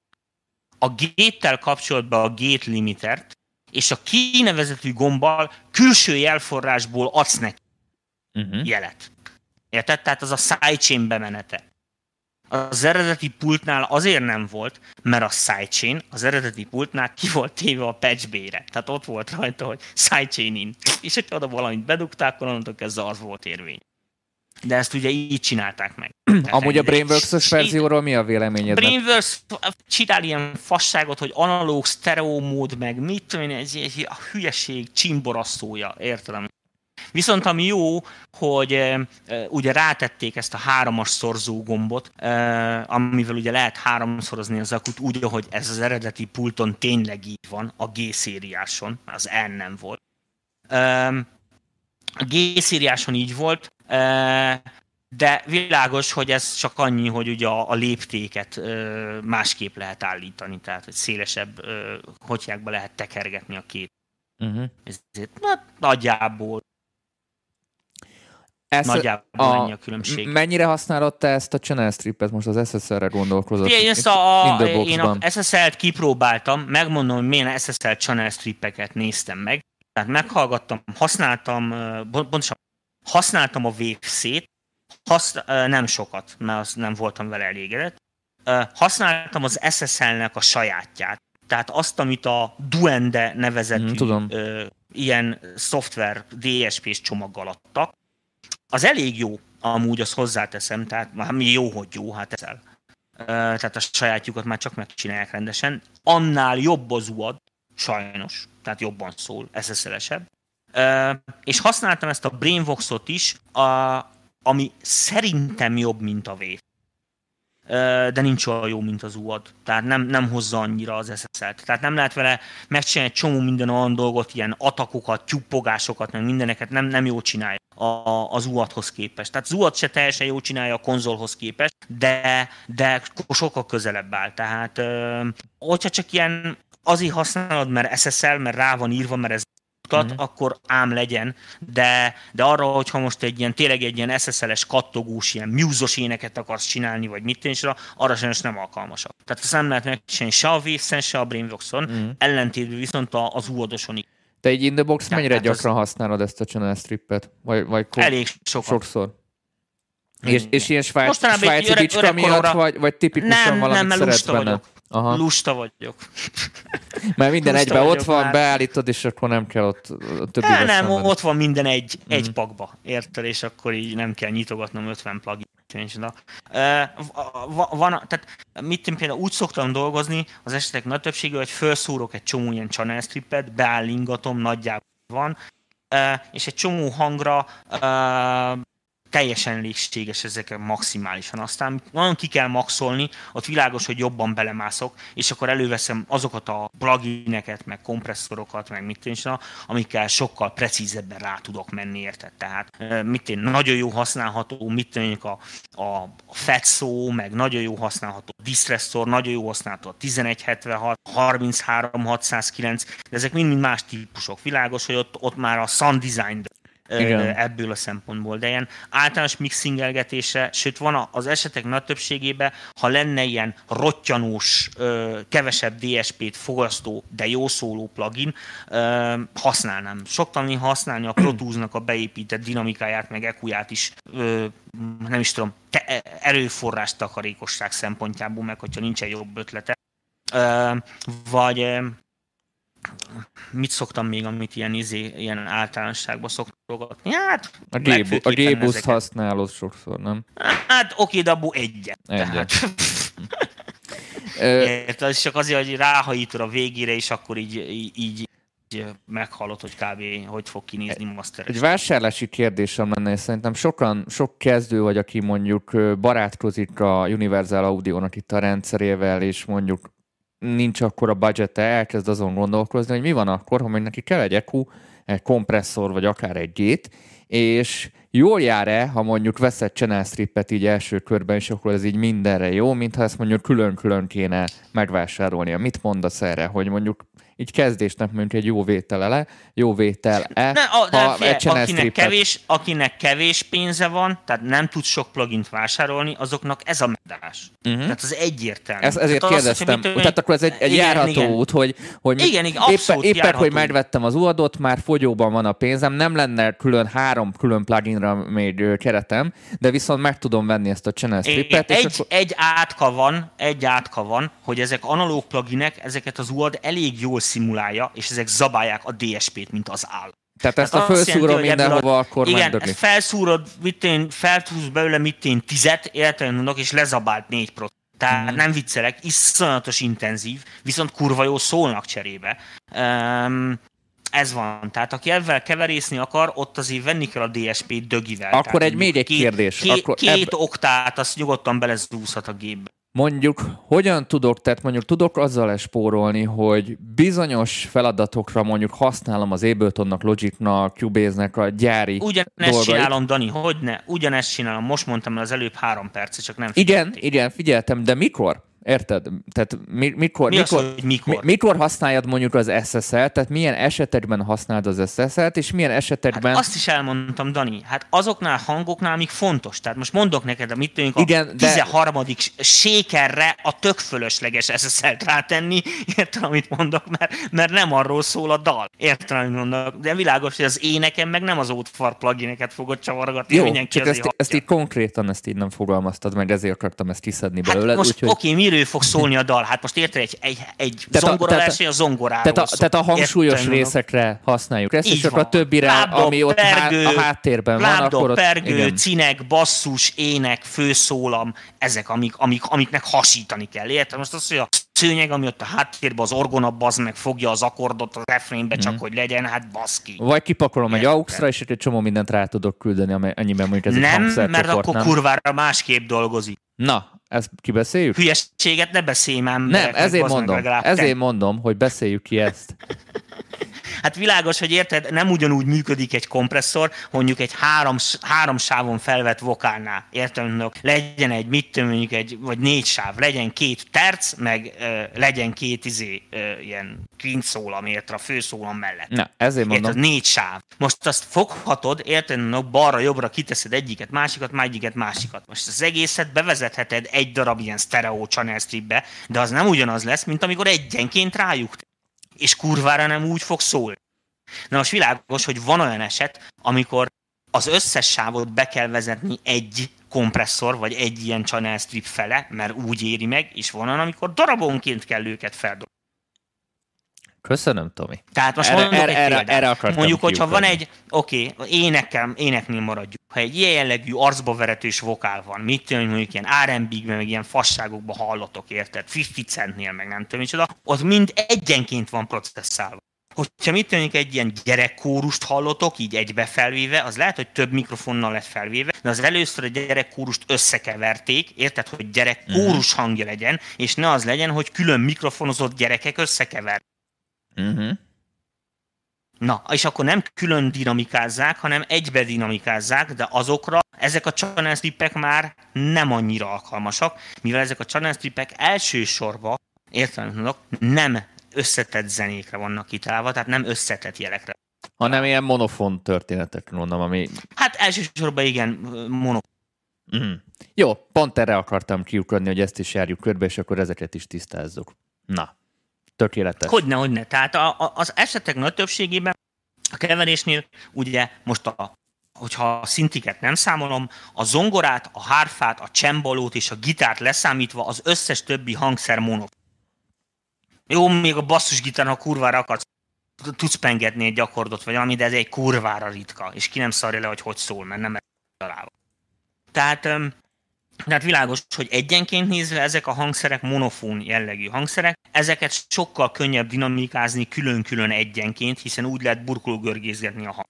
a gate-tel kapcsolod be a gate limitert, és a kinevezetű gombbal külső jelforrásból adsz neki uh-huh. jelet. Érted? Tehát az a sidechain bemenete az eredeti pultnál azért nem volt, mert a sidechain az eredeti pultnál ki volt téve a patchbére. Tehát ott volt rajta, hogy sidechain in. És hogyha oda valamit bedugták, akkor onnantól kezdve az volt érvény. De ezt ugye így csinálták meg. Amúgy a Brainworks-os verzióról mi a véleményed? Brainworks csinál ilyen fasságot, hogy analóg, stereo mód, meg mit tudom én, ez egy hülyeség csimborasztója, értelem. Viszont ami jó, hogy e, ugye rátették ezt a háromas szorzó gombot, e, amivel ugye lehet háromszorozni az akut, úgy, ahogy ez az eredeti pulton tényleg így van, a G-szériáson, az N nem volt. E, a G-szériáson így volt, de világos, hogy ez csak annyi, hogy ugye a, a léptéket ö, másképp lehet állítani, tehát hogy szélesebb ö, hotyákba lehet tekergetni a két. Uh-huh. Ezért na, nagyjából ez Nagyjából a, ennyi a különbség. Mennyire használod te ezt a channel stripet? Most az SSL-re gondolkozott. Én, ezt a, a, én a SSL-t kipróbáltam, megmondom, hogy milyen SSL channel stripeket néztem meg. Tehát meghallgattam, használtam, pontosan használtam a Wave-C-t, hasz, nem sokat, mert az nem voltam vele elégedett. Használtam az SSL-nek a sajátját. Tehát azt, amit a Duende nevezetű mm, tudom. ilyen szoftver DSP-s csomaggal adtak, az elég jó, amúgy azt hozzáteszem, tehát már mi jó, hogy jó, hát ezzel. Tehát a sajátjukat már csak megcsinálják rendesen. Annál jobb az UAD, sajnos, tehát jobban szól, SSL-esebb. És használtam ezt a Brainvox-ot is, a, ami szerintem jobb, mint a Wave de nincs olyan jó, mint az UAD. Tehát nem, nem hozza annyira az SSL-t. Tehát nem lehet vele megcsinálni egy csomó minden olyan dolgot, ilyen atakokat, tyuppogásokat, meg mindeneket nem, nem jó csinálja a, az UAD-hoz képest. Tehát az UAD se teljesen jó csinálja a konzolhoz képest, de, de sokkal közelebb áll. Tehát hogyha csak ilyen azért használod, mert SSL, mert rá van írva, mert ez uh-huh. akkor ám legyen, de, de arra, hogyha most egy ilyen, tényleg egy ilyen SSL-es kattogós, ilyen műzos éneket akarsz csinálni, vagy mit is, arra sajnos nem alkalmasak. Tehát ezt nem lehet megcsinálni se a Waves-en, se a Brainbox-on, uh-huh. ellentétben viszont az UOD-oson Te egy in the box ja, mennyire gyakran az... használod ezt a channel strippet? Vagy, vagy ko- Elég sokat. sokszor. És, és ilyen svájc, svájci bicska miatt, vagy, vagy tipikusan nem, valamit nem, szeretsz benne? Vagyok. Aha. Lusta vagyok. Mert minden Lusta egyben ott van, már. beállítod, és akkor nem kell ott többi Nem, nem, ott van minden egy, mm. egy pakba, érted, és akkor így nem kell nyitogatnom 50 plugin. Uh, van, tehát mit én például úgy szoktam dolgozni, az esetek nagy többsége, hogy felszúrok egy csomó ilyen channel strippet, beállingatom, nagyjából van, és egy csomó hangra teljesen elégséges ezek maximálisan. Aztán nagyon ki kell maxolni, ott világos, hogy jobban belemászok, és akkor előveszem azokat a plugineket, meg kompresszorokat, meg mit én amikkel sokkal precízebben rá tudok menni, érted? Tehát mit én, nagyon jó használható, mit én, a, a Fetszó, meg nagyon jó használható Distressor, nagyon jó használható a 1176, 33609, de ezek mind-mind más típusok. Világos, hogy ott, ott már a Sun Design igen. ebből a szempontból. De ilyen általános mixingelgetése, sőt van az esetek nagy többségében, ha lenne ilyen rottyanós, kevesebb DSP-t fogasztó, de jó szóló plugin, használnám. Szoktam használni a Pro Tools-nak a beépített dinamikáját, meg EQ-ját is, nem is tudom, erőforrás takarékosság szempontjából, meg hogyha nincsen jobb ötlete. Vagy mit szoktam még, amit ilyen, izé, ilyen általánosságban szoktogatni? Hát, a G-Boost használod sokszor, nem? Hát oké, de abból egyet. egyet. Tehát... Érted, ez csak azért, hogy ráhajítod a végére, és akkor így, így, így meghallod, hogy kb. hogy fog kinézni Master. Egy vásárlási kérdésem lenne, és szerintem sokan, sok kezdő vagy, aki mondjuk barátkozik a Universal Audio-nak itt a rendszerével, és mondjuk nincs akkor a budget elkezd azon gondolkozni, hogy mi van akkor, ha neki kell egy EQ, egy kompresszor, vagy akár egy gét, és jól jár-e, ha mondjuk vesz egy channel strippet így első körben, és akkor ez így mindenre jó, mintha ezt mondjuk külön-külön kéne megvásárolnia. Mit mondasz erre, hogy mondjuk így kezdésnek mondjuk egy jó vételele, jó vétel-e, ne, a, ha figyelj, akinek, kevés, akinek kevés pénze van, tehát nem tud sok plugint vásárolni, azoknak ez a megoldás. Uh-huh. Tehát az egyértelmű. Ez, ezért tehát kérdeztem. Az, tehát akkor ez egy, egy igen, járható igen. út, hogy, hogy igen, igen, éppen, éppen hogy megvettem az uadot, már fogyóban van a pénzem, nem lenne külön három külön pluginra még keretem, de viszont meg tudom venni ezt a channel strippet. Egy, akkor... egy átka van, egy átka van, hogy ezek analóg pluginek, ezeket az UAD elég jól szimulálja, és ezek zabálják a DSP-t, mint az áll. Tehát ezt Tehát a felszúrom mindenhova, a, akkor Igen, megdögli. ezt felszúrod, mit én, feltúsz belőle, mit én tizet, értelemben és lezabált 4 pro. Tehát hmm. nem viccelek, iszonyatos intenzív, viszont kurva jó szólnak cserébe. Um, ez van. Tehát aki ebben keverészni akar, ott azért venni kell a DSP dögivel. Akkor Tehát, egy még egy két, kérdés. Két, akkor két ebb... oktát, azt nyugodtan belezúzhat a gépbe. Mondjuk, hogyan tudok, tehát mondjuk tudok azzal espórolni, hogy bizonyos feladatokra mondjuk használom az Abletonnak, Logicnak, Cubase-nek a gyári Ugyanezt dolgait. csinálom, Dani, hogy ne? Ugyanezt csinálom. Most mondtam az előbb három perc, csak nem Igen, igen, figyeltem, de mikor? Érted? Tehát mi, mikor, mi mikor, az, hogy mikor? Mi, mikor használjad mondjuk az SSL-t, tehát milyen esetekben használod az SSL-t, és milyen esetekben... Hát azt is elmondtam, Dani, hát azoknál hangoknál, amik fontos. Tehát most mondok neked, a mit tudjuk Igen, a 13. De... sékerre a tök fölösleges SSL-t rátenni, értem, amit mondok, mert, mert nem arról szól a dal. Értem, amit mondok. De világos, hogy az éneken meg nem az ótfar plugineket fogod csavargatni. Jó, csak ezt, ezt így konkrétan ezt így nem fogalmaztad meg, ezért akartam ezt kiszedni hát belőle. Most, úgyhogy... oké, okay, miről fog szólni a dal? Hát most érted, egy, egy, egy zongora verseny a zongoráról tehát a, tehát a hangsúlyos értem, részekre használjuk ezt, és akkor a többire, Lábdob, ami ott pergő, a háttérben lábdob, van, akkor ott... pergő, igen. cinek, basszus, ének, főszólam, ezek, amik, amik, amiknek hasítani kell. Érted? Most az, hogy a szőnyeg, ami ott a háttérben az orgona bazd meg fogja az akkordot a refrénbe, csak mm. hogy legyen, hát baszki. Vagy kipakolom egy auxra, és egy csomó mindent rá tudok küldeni, ennyiben mondjuk ez Nem, egy mert akkor nem? kurvára másképp dolgozik. Na, ezt kibeszéljük? Hülyességet ne beszélj már. Nem, ezért mondom, ezért mondom, hogy beszéljük ki ezt. Hát világos, hogy érted, nem ugyanúgy működik egy kompresszor, mondjuk egy három, három sávon felvett vokálnál. Értem, legyen egy, mit tudom, mondjuk egy, vagy négy sáv, legyen két terc, meg ö, legyen két izé, ö, ilyen klincszólam, érted, a főszólam mellett. Na, ezért mondom. Érted, négy sáv. Most azt foghatod, érted, balra-jobbra kiteszed egyiket, másikat, egyiket, másikat. Most az egészet bevezetheted egy darab ilyen stereo channel stripbe, de az nem ugyanaz lesz, mint amikor egyenként rájuk és kurvára nem úgy fog szólni. Na most világos, hogy van olyan eset, amikor az összes sávot be kell vezetni egy kompresszor, vagy egy ilyen channel strip fele, mert úgy éri meg, és van olyan, amikor darabonként kell őket feldolgozni. Köszönöm, Tomi. Tehát most erre, mondok erre, egy erre, erre akartam Mondjuk, hogyha van egy, oké, okay, énekel, éneknél maradjuk. Ha egy ilyen jellegű arcba veretős vokál van, mit tudom, mondjuk ilyen R&B-ben, meg ilyen fasságokban hallatok, érted? 50 centnél, meg nem tudom, micsoda, ott mind egyenként van processzálva. Hogyha mit tűnik egy ilyen gyerekkórust hallotok, így egybe felvéve, az lehet, hogy több mikrofonnal lett felvéve, de az először a gyerekkórust összekeverték, érted, hogy gyerekkórus hangja legyen, és ne az legyen, hogy külön mikrofonozott gyerekek összekever. Uh-huh. Na, és akkor nem külön dinamikázzák, hanem egybe dinamikázzák, de azokra ezek a channel strippek már nem annyira alkalmasak, mivel ezek a channel strippek elsősorban, értelemben nem összetett zenékre vannak kitalálva, tehát nem összetett jelekre. Hanem ilyen monofon történetekre mondom, ami... Hát elsősorban igen, mono. Uh-huh. Jó, pont erre akartam kiukadni, hogy ezt is járjuk körbe, és akkor ezeket is tisztázzuk. Na, tökéletes. Hogyne, hogyne. Tehát a, a, az esetek nagy többségében a keverésnél ugye most a hogyha a szintiket nem számolom, a zongorát, a hárfát, a csembalót és a gitárt leszámítva az összes többi hangszer mono. Jó, még a basszusgitár, ha kurvára akarsz, tudsz pengetni egy akkordot, vagy valami, de ez egy kurvára ritka, és ki nem szarja le, hogy hogy szól, mert nem találva. Tehát, tehát világos, hogy egyenként nézve ezek a hangszerek monofón jellegű hangszerek, ezeket sokkal könnyebb dinamikázni külön-külön egyenként, hiszen úgy lehet burkológörgézgetni a hang.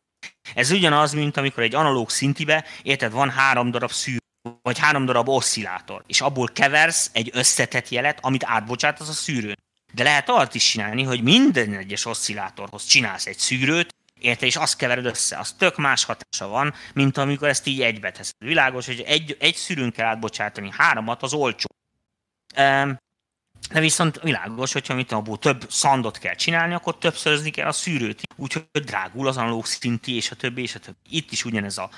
Ez ugyanaz, mint amikor egy analóg szintibe, érted, van három darab szűr, vagy három darab oszcillátor, és abból keversz egy összetett jelet, amit átbocsátasz a szűrőn. De lehet azt is csinálni, hogy minden egyes oszcillátorhoz csinálsz egy szűrőt, érte, és azt kevered össze. Az tök más hatása van, mint amikor ezt így egybe teszed. Világos, hogy egy, egy szűrőn kell átbocsátani, háromat az olcsó. De viszont világos, hogyha mit abból több szandot kell csinálni, akkor többszörözni kell a szűrőt. Úgyhogy drágul az analóg szinti, és a többi, és a többi. Itt is ugyanez, a,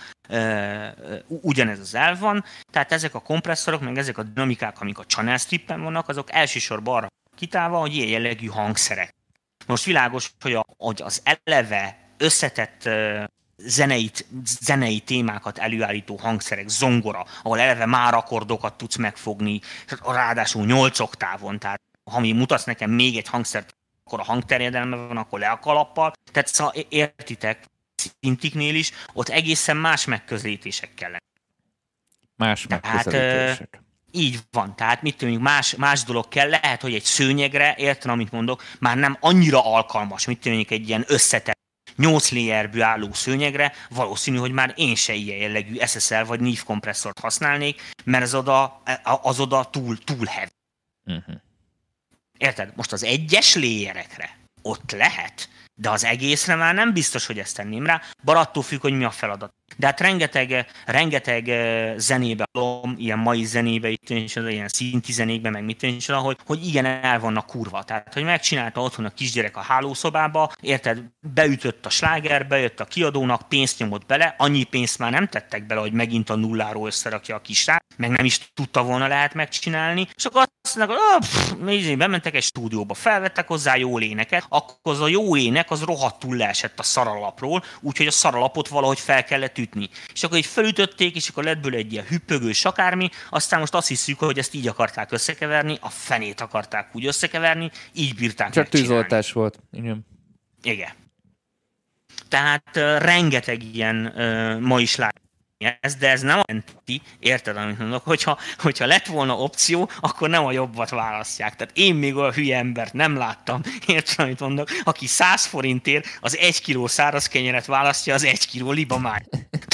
ugyanez az elv van. Tehát ezek a kompresszorok, meg ezek a dinamikák, amik a channel strippen vannak, azok elsősorban arra kitálva, hogy ilyen jellegű hangszerek. Most világos, hogy, a, hogy az eleve összetett zenei, zenei témákat előállító hangszerek, zongora, ahol eleve már akkordokat tudsz megfogni, ráadásul 8 oktávon, tehát ha mi mutatsz nekem még egy hangszert, akkor a hangterjedelme van, akkor le a kalappal. Tehát szóval értitek, szintiknél is, ott egészen más megközelítések kellene. Más megközelítések. Tehát, így van, tehát mit tudjuk, más, más dolog kell, lehet, hogy egy szőnyegre, értem, amit mondok, már nem annyira alkalmas, mit tudjuk, egy ilyen összetett 8 layerből álló szőnyegre, valószínű, hogy már én se ilyen jellegű SSL vagy NIF kompresszort használnék, mert az oda, az oda túl, túl heavy. Uh-huh. Érted? Most az egyes layerekre ott lehet, de az egészre már nem biztos, hogy ezt tenném rá, bár attól függ, hogy mi a feladat. De hát rengeteg, rengeteg zenébe, ilyen mai zenébe, itt is, ilyen szinti zenékben, meg mit is, hogy, hogy igen, el vannak kurva. Tehát, hogy megcsinálta otthon a kisgyerek a hálószobába, érted, beütött a sláger, bejött a kiadónak, pénzt nyomott bele, annyi pénzt már nem tettek bele, hogy megint a nulláról összerakja a kisrát, meg nem is tudta volna lehet megcsinálni, és akkor azt mondják, hogy oh, bementek egy stúdióba, felvettek hozzá jó éneket, akkor az a jó ének az rohadtul leesett a szaralapról, úgyhogy a szaralapot valahogy fel kellett ütni. És akkor így felütötték, és akkor lett belőle egy ilyen hüppögős akármi, aztán most azt hiszük, hogy ezt így akarták összekeverni, a fenét akarták úgy összekeverni, így bírták Csak tűzoltás volt. Igen. Igen. Tehát uh, rengeteg ilyen uh, ma is lát ez, de ez nem jelenti, érted, amit mondok, hogyha, hogyha lett volna opció, akkor nem a jobbat választják. Tehát én még olyan hülye embert nem láttam, érted, amit mondok, aki 100 forintért az 1 kiló száraz kenyeret választja az 1 kiló libamáj.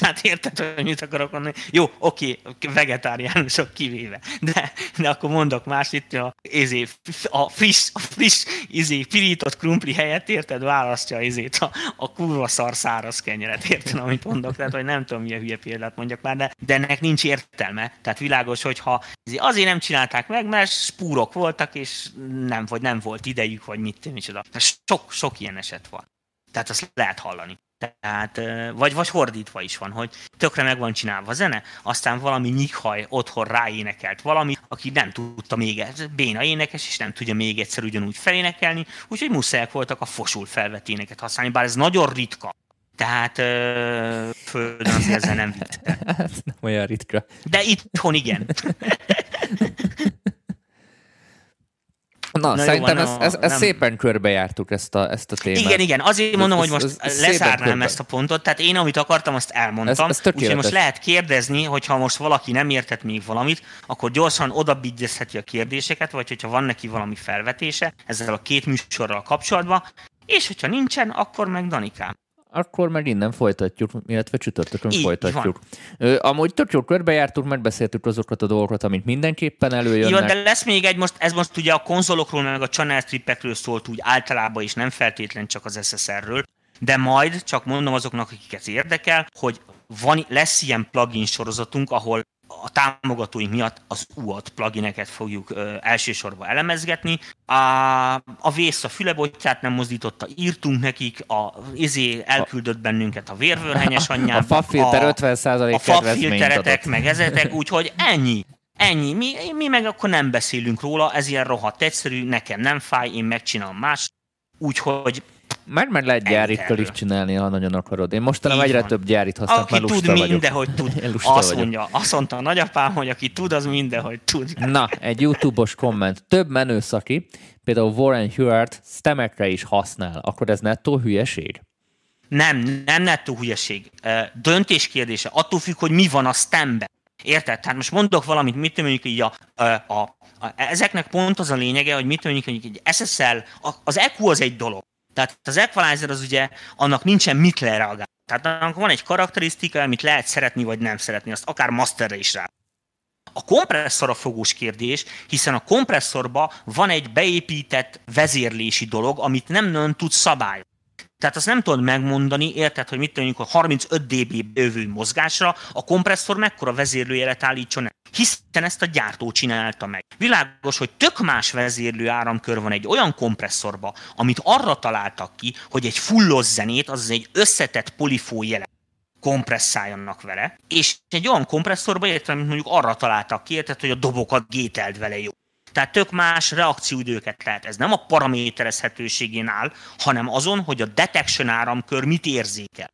Tehát érted, hogy mit akarok mondani? Jó, oké, vegetáriánusok kivéve, de, de akkor mondok más, itt a, izé, a friss, a friss izé, pirított krumpli helyett, érted, választja izét, a, a kurva szar száraz kenyeret, érted, amit mondok? Tehát, hogy nem tudom, milyen hülye példát mondjak már, de, de ennek nincs értelme. Tehát világos, hogyha azért nem csinálták meg, mert spúrok voltak, és nem, vagy nem volt idejük, vagy mit, micsoda. Sok, sok ilyen eset van. Tehát azt lehet hallani. Tehát, vagy, vagy hordítva is van, hogy tökre meg van csinálva a zene, aztán valami nyikhaj otthon ráénekelt valami, aki nem tudta még, béna énekes, és nem tudja még egyszer ugyanúgy felénekelni, úgyhogy muszájak voltak a fosul felveténeket használni, bár ez nagyon ritka. Tehát földön azért ezzel nem viccelem. Ez nem olyan ritka. De itthon igen. Na, Na szerintem jó, ezt, ezt, ezt szépen körbejártuk ezt a, ezt a témát. Igen, igen, azért mondom, ez, hogy most ez, ez lezárnám ezt a pontot, tehát én, amit akartam, azt elmondtam, ez, ez úgyhogy most lehet kérdezni, hogyha most valaki nem értett még valamit, akkor gyorsan oda a kérdéseket, vagy hogyha van neki valami felvetése ezzel a két műsorral kapcsolatban, és hogyha nincsen, akkor meg Danikám akkor meg innen folytatjuk, illetve csütörtökön Így folytatjuk. Van. Amúgy tök jól körbejártuk, megbeszéltük azokat a dolgokat, amit mindenképpen előjönnek. Jó, de lesz még egy, most, ez most ugye a konzolokról, meg a channel stripekről szólt úgy általában, és nem feltétlen csak az SSR-ről, de majd csak mondom azoknak, akiket érdekel, hogy van, lesz ilyen plugin sorozatunk, ahol a támogatóink miatt az UAT plugineket fogjuk ö, elsősorban elemezgetni. A, a vész a fülebotját nem mozdította, írtunk nekik, a izé elküldött bennünket a vérvőrhenyes anyjába. A fafilter 50% A fafilteretek, meg ezetek, úgyhogy ennyi. Ennyi. Mi, mi meg akkor nem beszélünk róla, ez ilyen rohadt egyszerű, nekem nem fáj, én megcsinálom más. Úgyhogy mert meg lehet gyárikkal is csinálni, ha nagyon akarod. Én mostanában egyre több gyárit használok, Aki tud, vagyok. mindenhogy tud. azt vagyok. mondja, azt mondta a nagyapám, hogy aki tud, az mindenhogy tud. Na, egy YouTube-os komment. Több menőszaki, például Warren Hewart stemekre is használ. Akkor ez nettó hülyeség? Nem, nem nettó hülyeség. Döntés kérdése. Attól függ, hogy mi van a stemben. Érted? Tehát most mondok valamit, mit mondjuk így a, a, a, a, ezeknek pont az a lényege, hogy mit mondjuk, hogy egy SSL, az EQ az egy dolog. Tehát az equalizer az ugye, annak nincsen mit lereagálni. Tehát annak van egy karakterisztika, amit lehet szeretni vagy nem szeretni, azt akár masterre is rá. A kompresszor a fogós kérdés, hiszen a kompresszorba van egy beépített vezérlési dolog, amit nem nagyon tud szabályozni. Tehát azt nem tudod megmondani, érted, hogy mit tudjuk a 35 dB bővő mozgásra a kompresszor mekkora vezérlőjelet állítson el. Hiszen ezt a gyártó csinálta meg. Világos, hogy tök más vezérlő áramkör van egy olyan kompresszorba, amit arra találtak ki, hogy egy fullos zenét, azaz egy összetett polifó jelet kompresszáljanak vele, és egy olyan kompresszorba értem, mint mondjuk arra találtak ki, érted, hogy a dobokat gételd vele jó. Tehát tök más reakcióidőket lehet. Ez nem a paraméterezhetőségén áll, hanem azon, hogy a detection áramkör mit érzékel.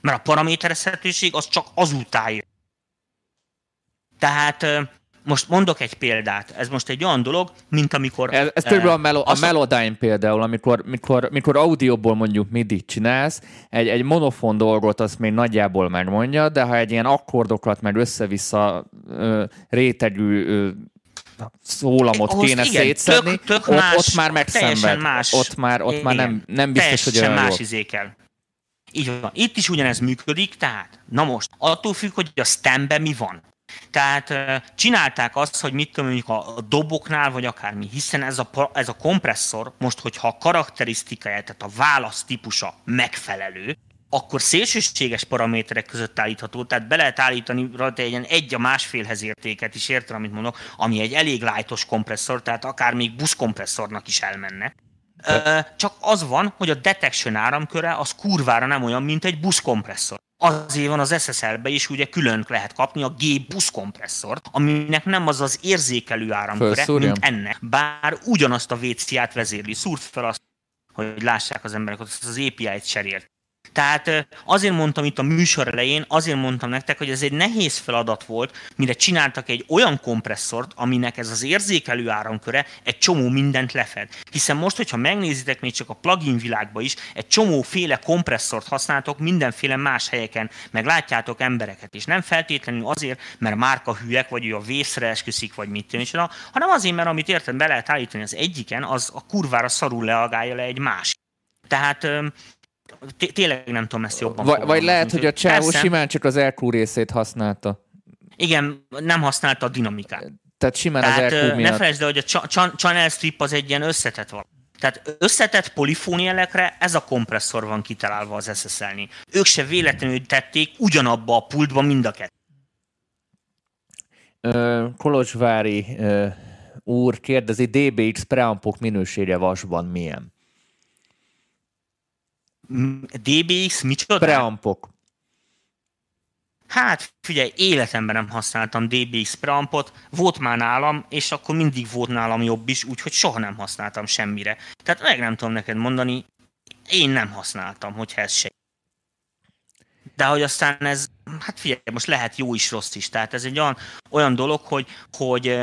Mert a paraméterezhetőség az csak azután jön. Tehát most mondok egy példát, ez most egy olyan dolog, mint amikor... Ez, ez körülbelül a, melo, a Melodyne például, amikor, mikor, mikor audióból mondjuk midi csinálsz, egy, egy monofon dolgot azt még nagyjából megmondja, de ha egy ilyen akkordokat meg össze-vissza ö, rétegű ö, szólamot Ahhoz kéne igen, szétszedni, tök, tök ott, más, ott már megszenved. Más. Ott már, ott igen, már nem, nem biztos, hogy olyan más izékel. Így van. Itt is ugyanez működik, tehát, na most, attól függ, hogy a stemben mi van. Tehát csinálták azt, hogy mit tudom, mondjuk a doboknál, vagy akármi, hiszen ez a, ez a kompresszor, most, hogyha a karakterisztikája, tehát a válasz típusa megfelelő, akkor szélsőséges paraméterek között állítható, tehát be lehet állítani rajta egy egy a másfélhez értéket is, értem, amit mondok, ami egy elég lájtos kompresszor, tehát akár még buszkompresszornak is elmenne. De... Csak az van, hogy a detection áramköre az kurvára nem olyan, mint egy buszkompresszor. Azért van az SSL-be is ugye külön lehet kapni a G buszkompresszort, aminek nem az az érzékelő áramköre, Fölszúrjam. mint ennek. Bár ugyanazt a VCA-t vezérli. Szúrt fel azt, hogy lássák az emberek, hogy az API-t cserélt. Tehát azért mondtam itt a műsor elején, azért mondtam nektek, hogy ez egy nehéz feladat volt, mire csináltak egy olyan kompresszort, aminek ez az érzékelő áramköre egy csomó mindent lefed. Hiszen most, hogyha megnézitek még csak a plugin világba is, egy csomó féle kompresszort használtok mindenféle más helyeken, meg látjátok embereket is. Nem feltétlenül azért, mert márka hülyek, vagy ő a vészre esküszik, vagy mit tűnik, hanem azért, mert amit érted, be lehet állítani az egyiken, az a kurvára szarul leagálja le egy más. Tehát tényleg nem tudom ezt jobban Vagy, vagy lehet, hogy a csávó simán csak az LQ részét használta. Igen, nem használta a dinamikát. Tehát simán Tehát, az LQ miatt. Ne felejtsd hogy a channel strip az egy ilyen összetett valami. Tehát összetett polifónielekre ez a kompresszor van kitalálva az SSL-nél. Ők se véletlenül tették ugyanabba a pultba mind a kettőt. Kolozsvári úr kérdezi, DBX preampok minősége vasban milyen? DBX micsoda? Preampok. Hát figyelj, életemben nem használtam DBX preampot, volt már nálam, és akkor mindig volt nálam jobb is, úgyhogy soha nem használtam semmire. Tehát meg nem tudom neked mondani, én nem használtam, hogyha ez se. De hogy aztán ez, hát figyelj, most lehet jó is, rossz is. Tehát ez egy olyan, olyan dolog, hogy, hogy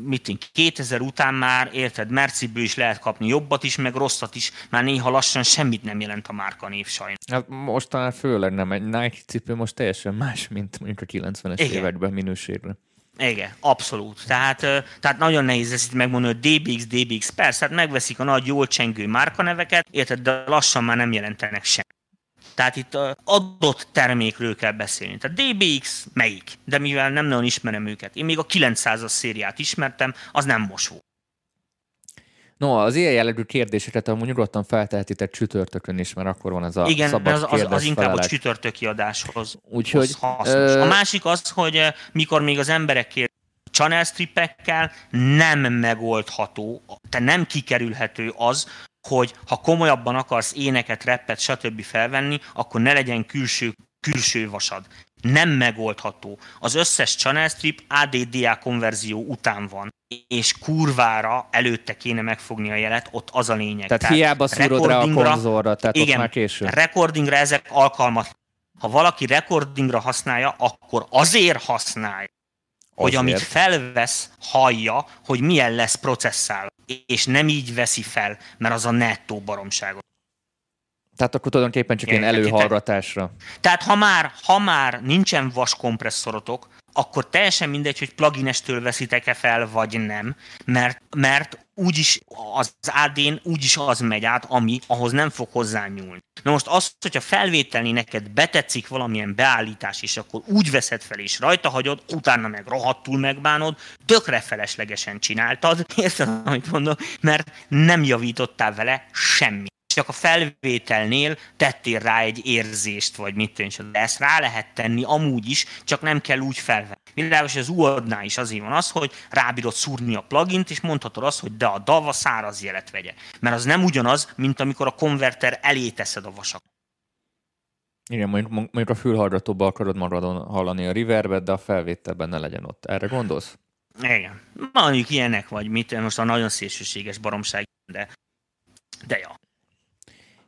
mit 2000 után már, érted, Merciből is lehet kapni jobbat is, meg rosszat is, már néha lassan semmit nem jelent a márka név sajnos. Hát most talán főleg nem, egy Nike cipő most teljesen más, mint mondjuk a 90-es Igen. években minőségre. Igen, abszolút. Tehát, tehát nagyon nehéz ezt megmondani, hogy DBX, DBX, persze, hát megveszik a nagy, jól csengő márkaneveket, érted, de lassan már nem jelentenek sem. Tehát itt adott termékről kell beszélni. Tehát DBX melyik? De mivel nem nagyon ismerem őket. Én még a 900-as szériát ismertem, az nem most volt. No, az ilyen jellegű kérdéseket amúgy nyugodtan feltehetitek csütörtökön is, mert akkor van ez a Igen, szabad az, az, az inkább a csütörtöki adáshoz Úgyhogy, hasznos. Ö... A másik az, hogy mikor még az emberek kér channel stripekkel nem megoldható, tehát nem kikerülhető az, hogy ha komolyabban akarsz éneket, reppet, stb. felvenni, akkor ne legyen külső, külső vasad. Nem megoldható. Az összes channel strip ADDA konverzió után van, és kurvára előtte kéne megfogni a jelet, ott az a lényeg. Tehát, tehát hiába szúrod rá a konzolra, tehát igen, ott már késő. recordingra ezek alkalmat. Ha valaki recordingra használja, akkor azért használja, hogy amit felvesz, hallja, hogy milyen lesz processzál, és nem így veszi fel, mert az a nettó baromságot. Tehát akkor tulajdonképpen csak ilyen előhallgatásra. Tehát ha már, ha már nincsen vas kompresszorotok, akkor teljesen mindegy, hogy pluginestől veszitek-e fel, vagy nem, mert, mert úgyis az AD-n úgyis az megy át, ami ahhoz nem fog hozzányúlni. Na most azt, hogyha felvételni neked betetszik valamilyen beállítás, és akkor úgy veszed fel és rajta hagyod, utána meg rohadtul megbánod, tökre feleslegesen csináltad, érted, amit mondok, mert nem javítottál vele semmi csak a felvételnél tettél rá egy érzést, vagy mit tűnj, de ezt rá lehet tenni amúgy is, csak nem kell úgy felvenni. Világos, az UAD-nál is azért van az, hogy rábírod szúrni a plugint, és mondhatod azt, hogy de a DAV a száraz jelet vegye. Mert az nem ugyanaz, mint amikor a konverter elé teszed a vasak. Igen, mondjuk, mondjuk a fülhallgatóba akarod maradon hallani a reverbet, de a felvételben ne legyen ott. Erre gondolsz? Igen. Mondjuk ilyenek, vagy mit, most a nagyon szélsőséges baromság, de, de ja.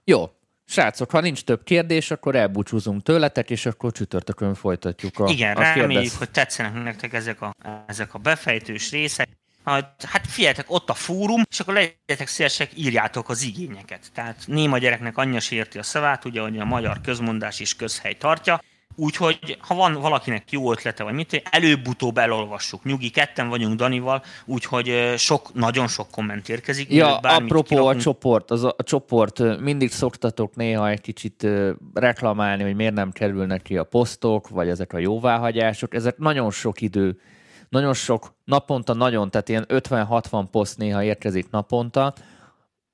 Jó, Srácok, ha nincs több kérdés, akkor elbúcsúzunk tőletek, és akkor csütörtökön folytatjuk a Igen, a reméljük, kérdez... hogy tetszenek nektek ezek a, ezek a befejtős részek. Hát figyeljetek, ott a fórum, és akkor legyetek szívesek, írjátok az igényeket. Tehát néma gyereknek anyja sérti a szavát, ugye, hogy a magyar közmondás és közhely tartja. Úgyhogy, ha van valakinek jó ötlete, vagy mit, előbb-utóbb elolvassuk. Nyugi, ketten vagyunk Danival, úgyhogy sok, nagyon sok komment érkezik. Ja, apropó kirakunk. a csoport, az a, a csoport, mindig szoktatok néha egy kicsit reklamálni, hogy miért nem kerülnek ki a posztok, vagy ezek a jóváhagyások. Ezek nagyon sok idő, nagyon sok, naponta nagyon, tehát ilyen 50-60 poszt néha érkezik naponta,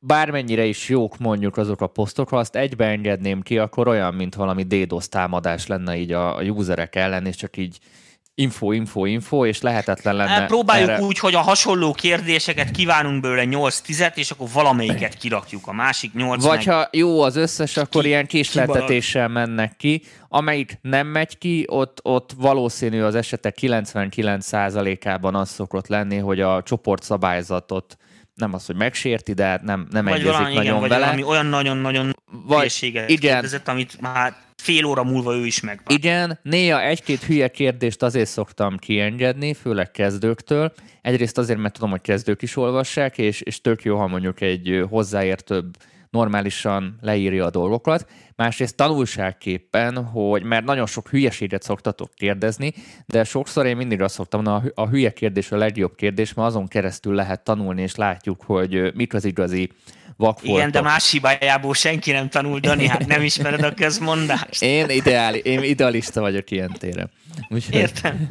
bármennyire is jók mondjuk azok a posztok, ha azt egybeengedném ki, akkor olyan, mint valami DDoS támadás lenne így a, a userek ellen, és csak így info, info, info, és lehetetlen lenne. Hát próbáljuk erre... úgy, hogy a hasonló kérdéseket kívánunk belőle 8-10-et, és akkor valamelyiket kirakjuk, a másik 8 Vagy meg... ha jó az összes, akkor ki, ilyen késletetéssel mennek ki. Amelyik nem megy ki, ott, ott valószínű az esetek 99%-ában az szokott lenni, hogy a csoportszabályzatot nem az, hogy megsérti, de nem, nem vagy egyezik valami, nagyon igen, vagy vele. valami olyan nagyon-nagyon Vagy, igen. kérdezett, amit már fél óra múlva ő is meg. Igen, néha egy-két hülye kérdést azért szoktam kiengedni, főleg kezdőktől. Egyrészt azért, mert tudom, hogy kezdők is olvassák, és, és tök jó, ha mondjuk egy hozzáértőbb normálisan leírja a dolgokat. Másrészt tanulságképpen, hogy mert nagyon sok hülyeséget szoktatok kérdezni, de sokszor én mindig azt szoktam, na, a hü- a hülye kérdés a legjobb kérdés, mert azon keresztül lehet tanulni, és látjuk, hogy mik az igazi vakfoltok. Igen, de más hibájából senki nem tanul, Dani, hát nem ismered a közmondást. Én, ideáli, én idealista vagyok ilyen téren. Úgyhogy... Értem.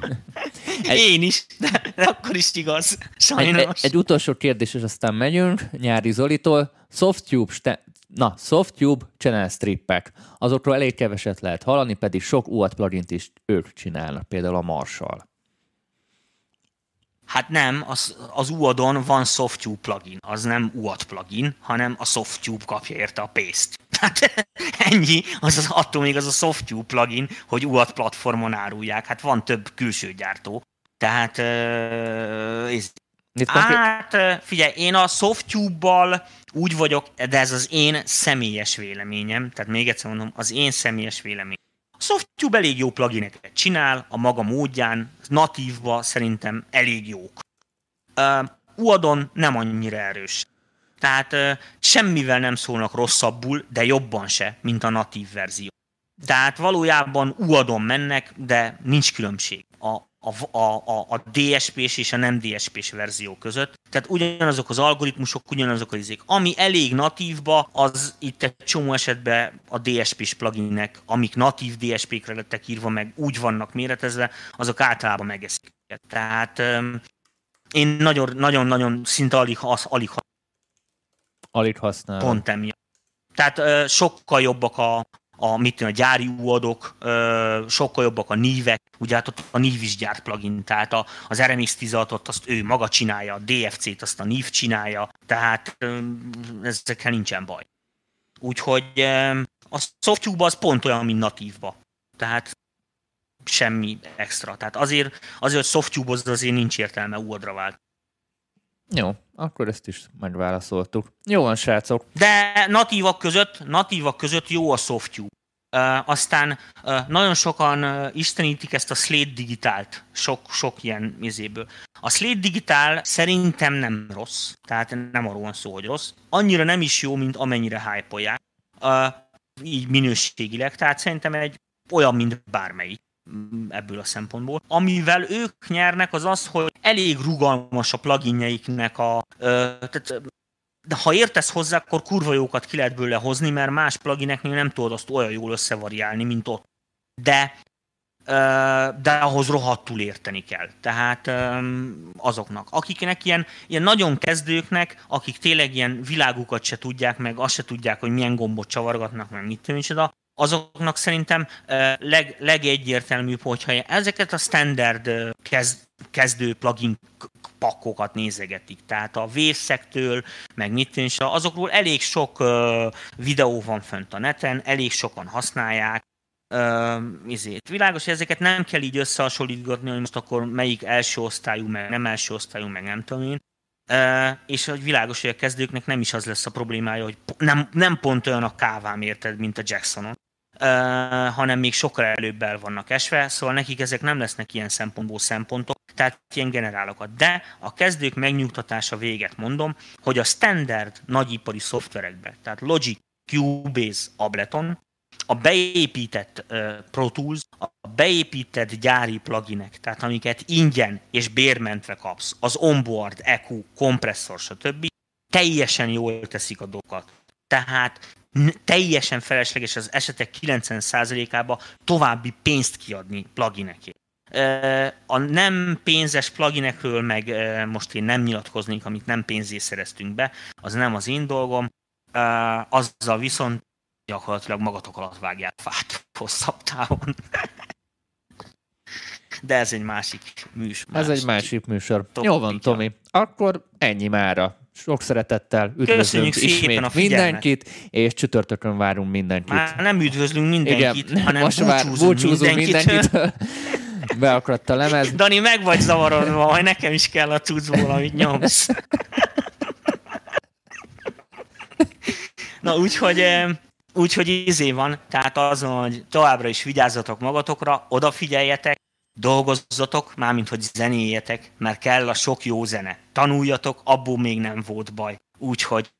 Én is, de, de akkor is igaz. Egy, egy, Sajnos. egy utolsó kérdés, és aztán megyünk. Nyári Zolitól. Softtube, ste- na, Softtube channel strippek. Azokról elég keveset lehet hallani, pedig sok UAT plugint is ők csinálnak, például a Marshall. Hát nem, az, az UAD-on van SoftTube plugin, az nem UAD plugin, hanem a SoftTube kapja érte a pénzt. Hát ennyi, az, az attól még az a SoftTube plugin, hogy UAD platformon árulják. Hát van több külső gyártó. Tehát ez. Hát figyelj, én a SoftTube-bal úgy vagyok, de ez az én személyes véleményem, tehát még egyszer mondom, az én személyes véleményem. A SoftTube elég jó plugineket csinál, a maga módján, natívba szerintem elég jók. Uh, UAD-on nem annyira erős. Tehát uh, semmivel nem szólnak rosszabbul, de jobban se, mint a natív verzió. Tehát valójában UAD-on mennek, de nincs különbség a, a, a, a, DSP-s és a nem DSP-s verzió között. Tehát ugyanazok az algoritmusok, ugyanazok az izék. Ami elég natívba, az itt egy csomó esetben a DSP-s pluginnek, amik natív DSP-kre lettek írva, meg úgy vannak méretezve, azok általában megeszik. Tehát um, én nagyon-nagyon szinte alig, az, alig Alig használ. pont emiatt. Tehát ö, sokkal jobbak a, a, mit tudom, a gyári uadok, sokkal jobbak a nívek, ugye hát ott a nív is gyárt plugin, tehát a, az RMX 16-ot azt ő maga csinálja, a DFC-t azt a nív csinálja, tehát ezekkel nincsen baj. Úgyhogy a SoftTube az pont olyan, mint natívba. Tehát semmi extra. Tehát azért, azért hogy SoftTube azért nincs értelme UAD-ra vált. Jó, akkor ezt is megválaszoltuk. Jó van, srácok. De natívak között, natívak között jó a SoftTube. Uh, aztán uh, nagyon sokan uh, istenítik ezt a Slate Digitált, sok, sok ilyen izéből. A Slate Digitál szerintem nem rossz, tehát nem arról van szó, hogy rossz. Annyira nem is jó, mint amennyire hype uh, így minőségileg, tehát szerintem egy olyan, mint bármelyik ebből a szempontból. Amivel ők nyernek, az az, hogy elég rugalmas a pluginjeiknek a... Tehát, de ha értesz hozzá, akkor kurva jókat ki lehet bőle hozni, mert más plugineknél nem tudod azt olyan jól összevariálni, mint ott. De de ahhoz rohadtul érteni kell. Tehát azoknak. Akiknek ilyen, ilyen nagyon kezdőknek, akik tényleg ilyen világukat se tudják, meg azt se tudják, hogy milyen gombot csavargatnak, meg mit micsoda, azoknak szerintem leg, legegyértelműbb, hogyha ezeket a standard kezd, kezdő plugin pakkokat nézegetik. Tehát a Wavesec-től, meg mit és azokról elég sok videó van fönt a neten, elég sokan használják, izét. Világos, hogy ezeket nem kell így összehasonlítgatni, hogy most akkor melyik első osztályú, meg nem első osztályú, meg nem tudom én. Uh, és hogy világos, hogy a kezdőknek nem is az lesz a problémája, hogy nem, nem pont olyan a kávám, érted, mint a Jacksonon, hanem még sokkal előbb el vannak esve, szóval nekik ezek nem lesznek ilyen szempontból szempontok, tehát ilyen generálokat. De a kezdők megnyugtatása véget mondom, hogy a standard nagyipari szoftverekbe, tehát Logic, Cubase, Ableton, a beépített uh, Pro Tools, a beépített gyári pluginek, tehát amiket ingyen és bérmentve kapsz, az onboard, EQ, kompresszor, stb. teljesen jól teszik a dolgokat. Tehát teljesen felesleges az esetek 90%-ába további pénzt kiadni pluginekért. A nem pénzes pluginekről meg most én nem nyilatkoznék, amit nem pénzé szereztünk be, az nem az én dolgom. Azzal viszont gyakorlatilag magatok alatt vágják fát hosszabb távon. De ez egy másik műsor. Ez egy másik műsor. Topik, Jó van. Tomi. Akkor ennyi mára sok szeretettel üdvözlünk Köszönjük ismét mindenkit, és csütörtökön várunk mindenkit. Már nem üdvözlünk mindenkit, Igen, hanem most már búcsúzunk mindenkit. Beakadt a lemez. Dani, meg vagy zavarodva, majd nekem is kell a cuccból, amit nyomsz. Na, úgyhogy eh, Úgyhogy izé van, tehát az, hogy továbbra is vigyázzatok magatokra, odafigyeljetek, dolgozzatok, mármint hogy zenéjetek, mert kell a sok jó zene. Tanuljatok, abból még nem volt baj. Úgyhogy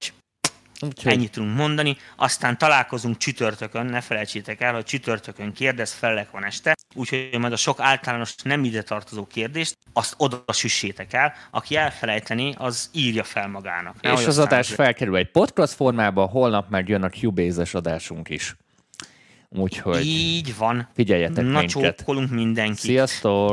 Úgyhogy... Ennyit tudunk mondani, aztán találkozunk csütörtökön, ne felejtsétek el, hogy csütörtökön kérdez, felek van este, úgyhogy majd a sok általános nem ide tartozó kérdést, azt oda süssétek el, aki elfelejteni, az írja fel magának. És az adás felkerül egy podcast formába, holnap meg jön a Cubase-es adásunk is. Úgyhogy Így van. Figyeljetek Na, minket. csókolunk mindenkit. Sziasztok!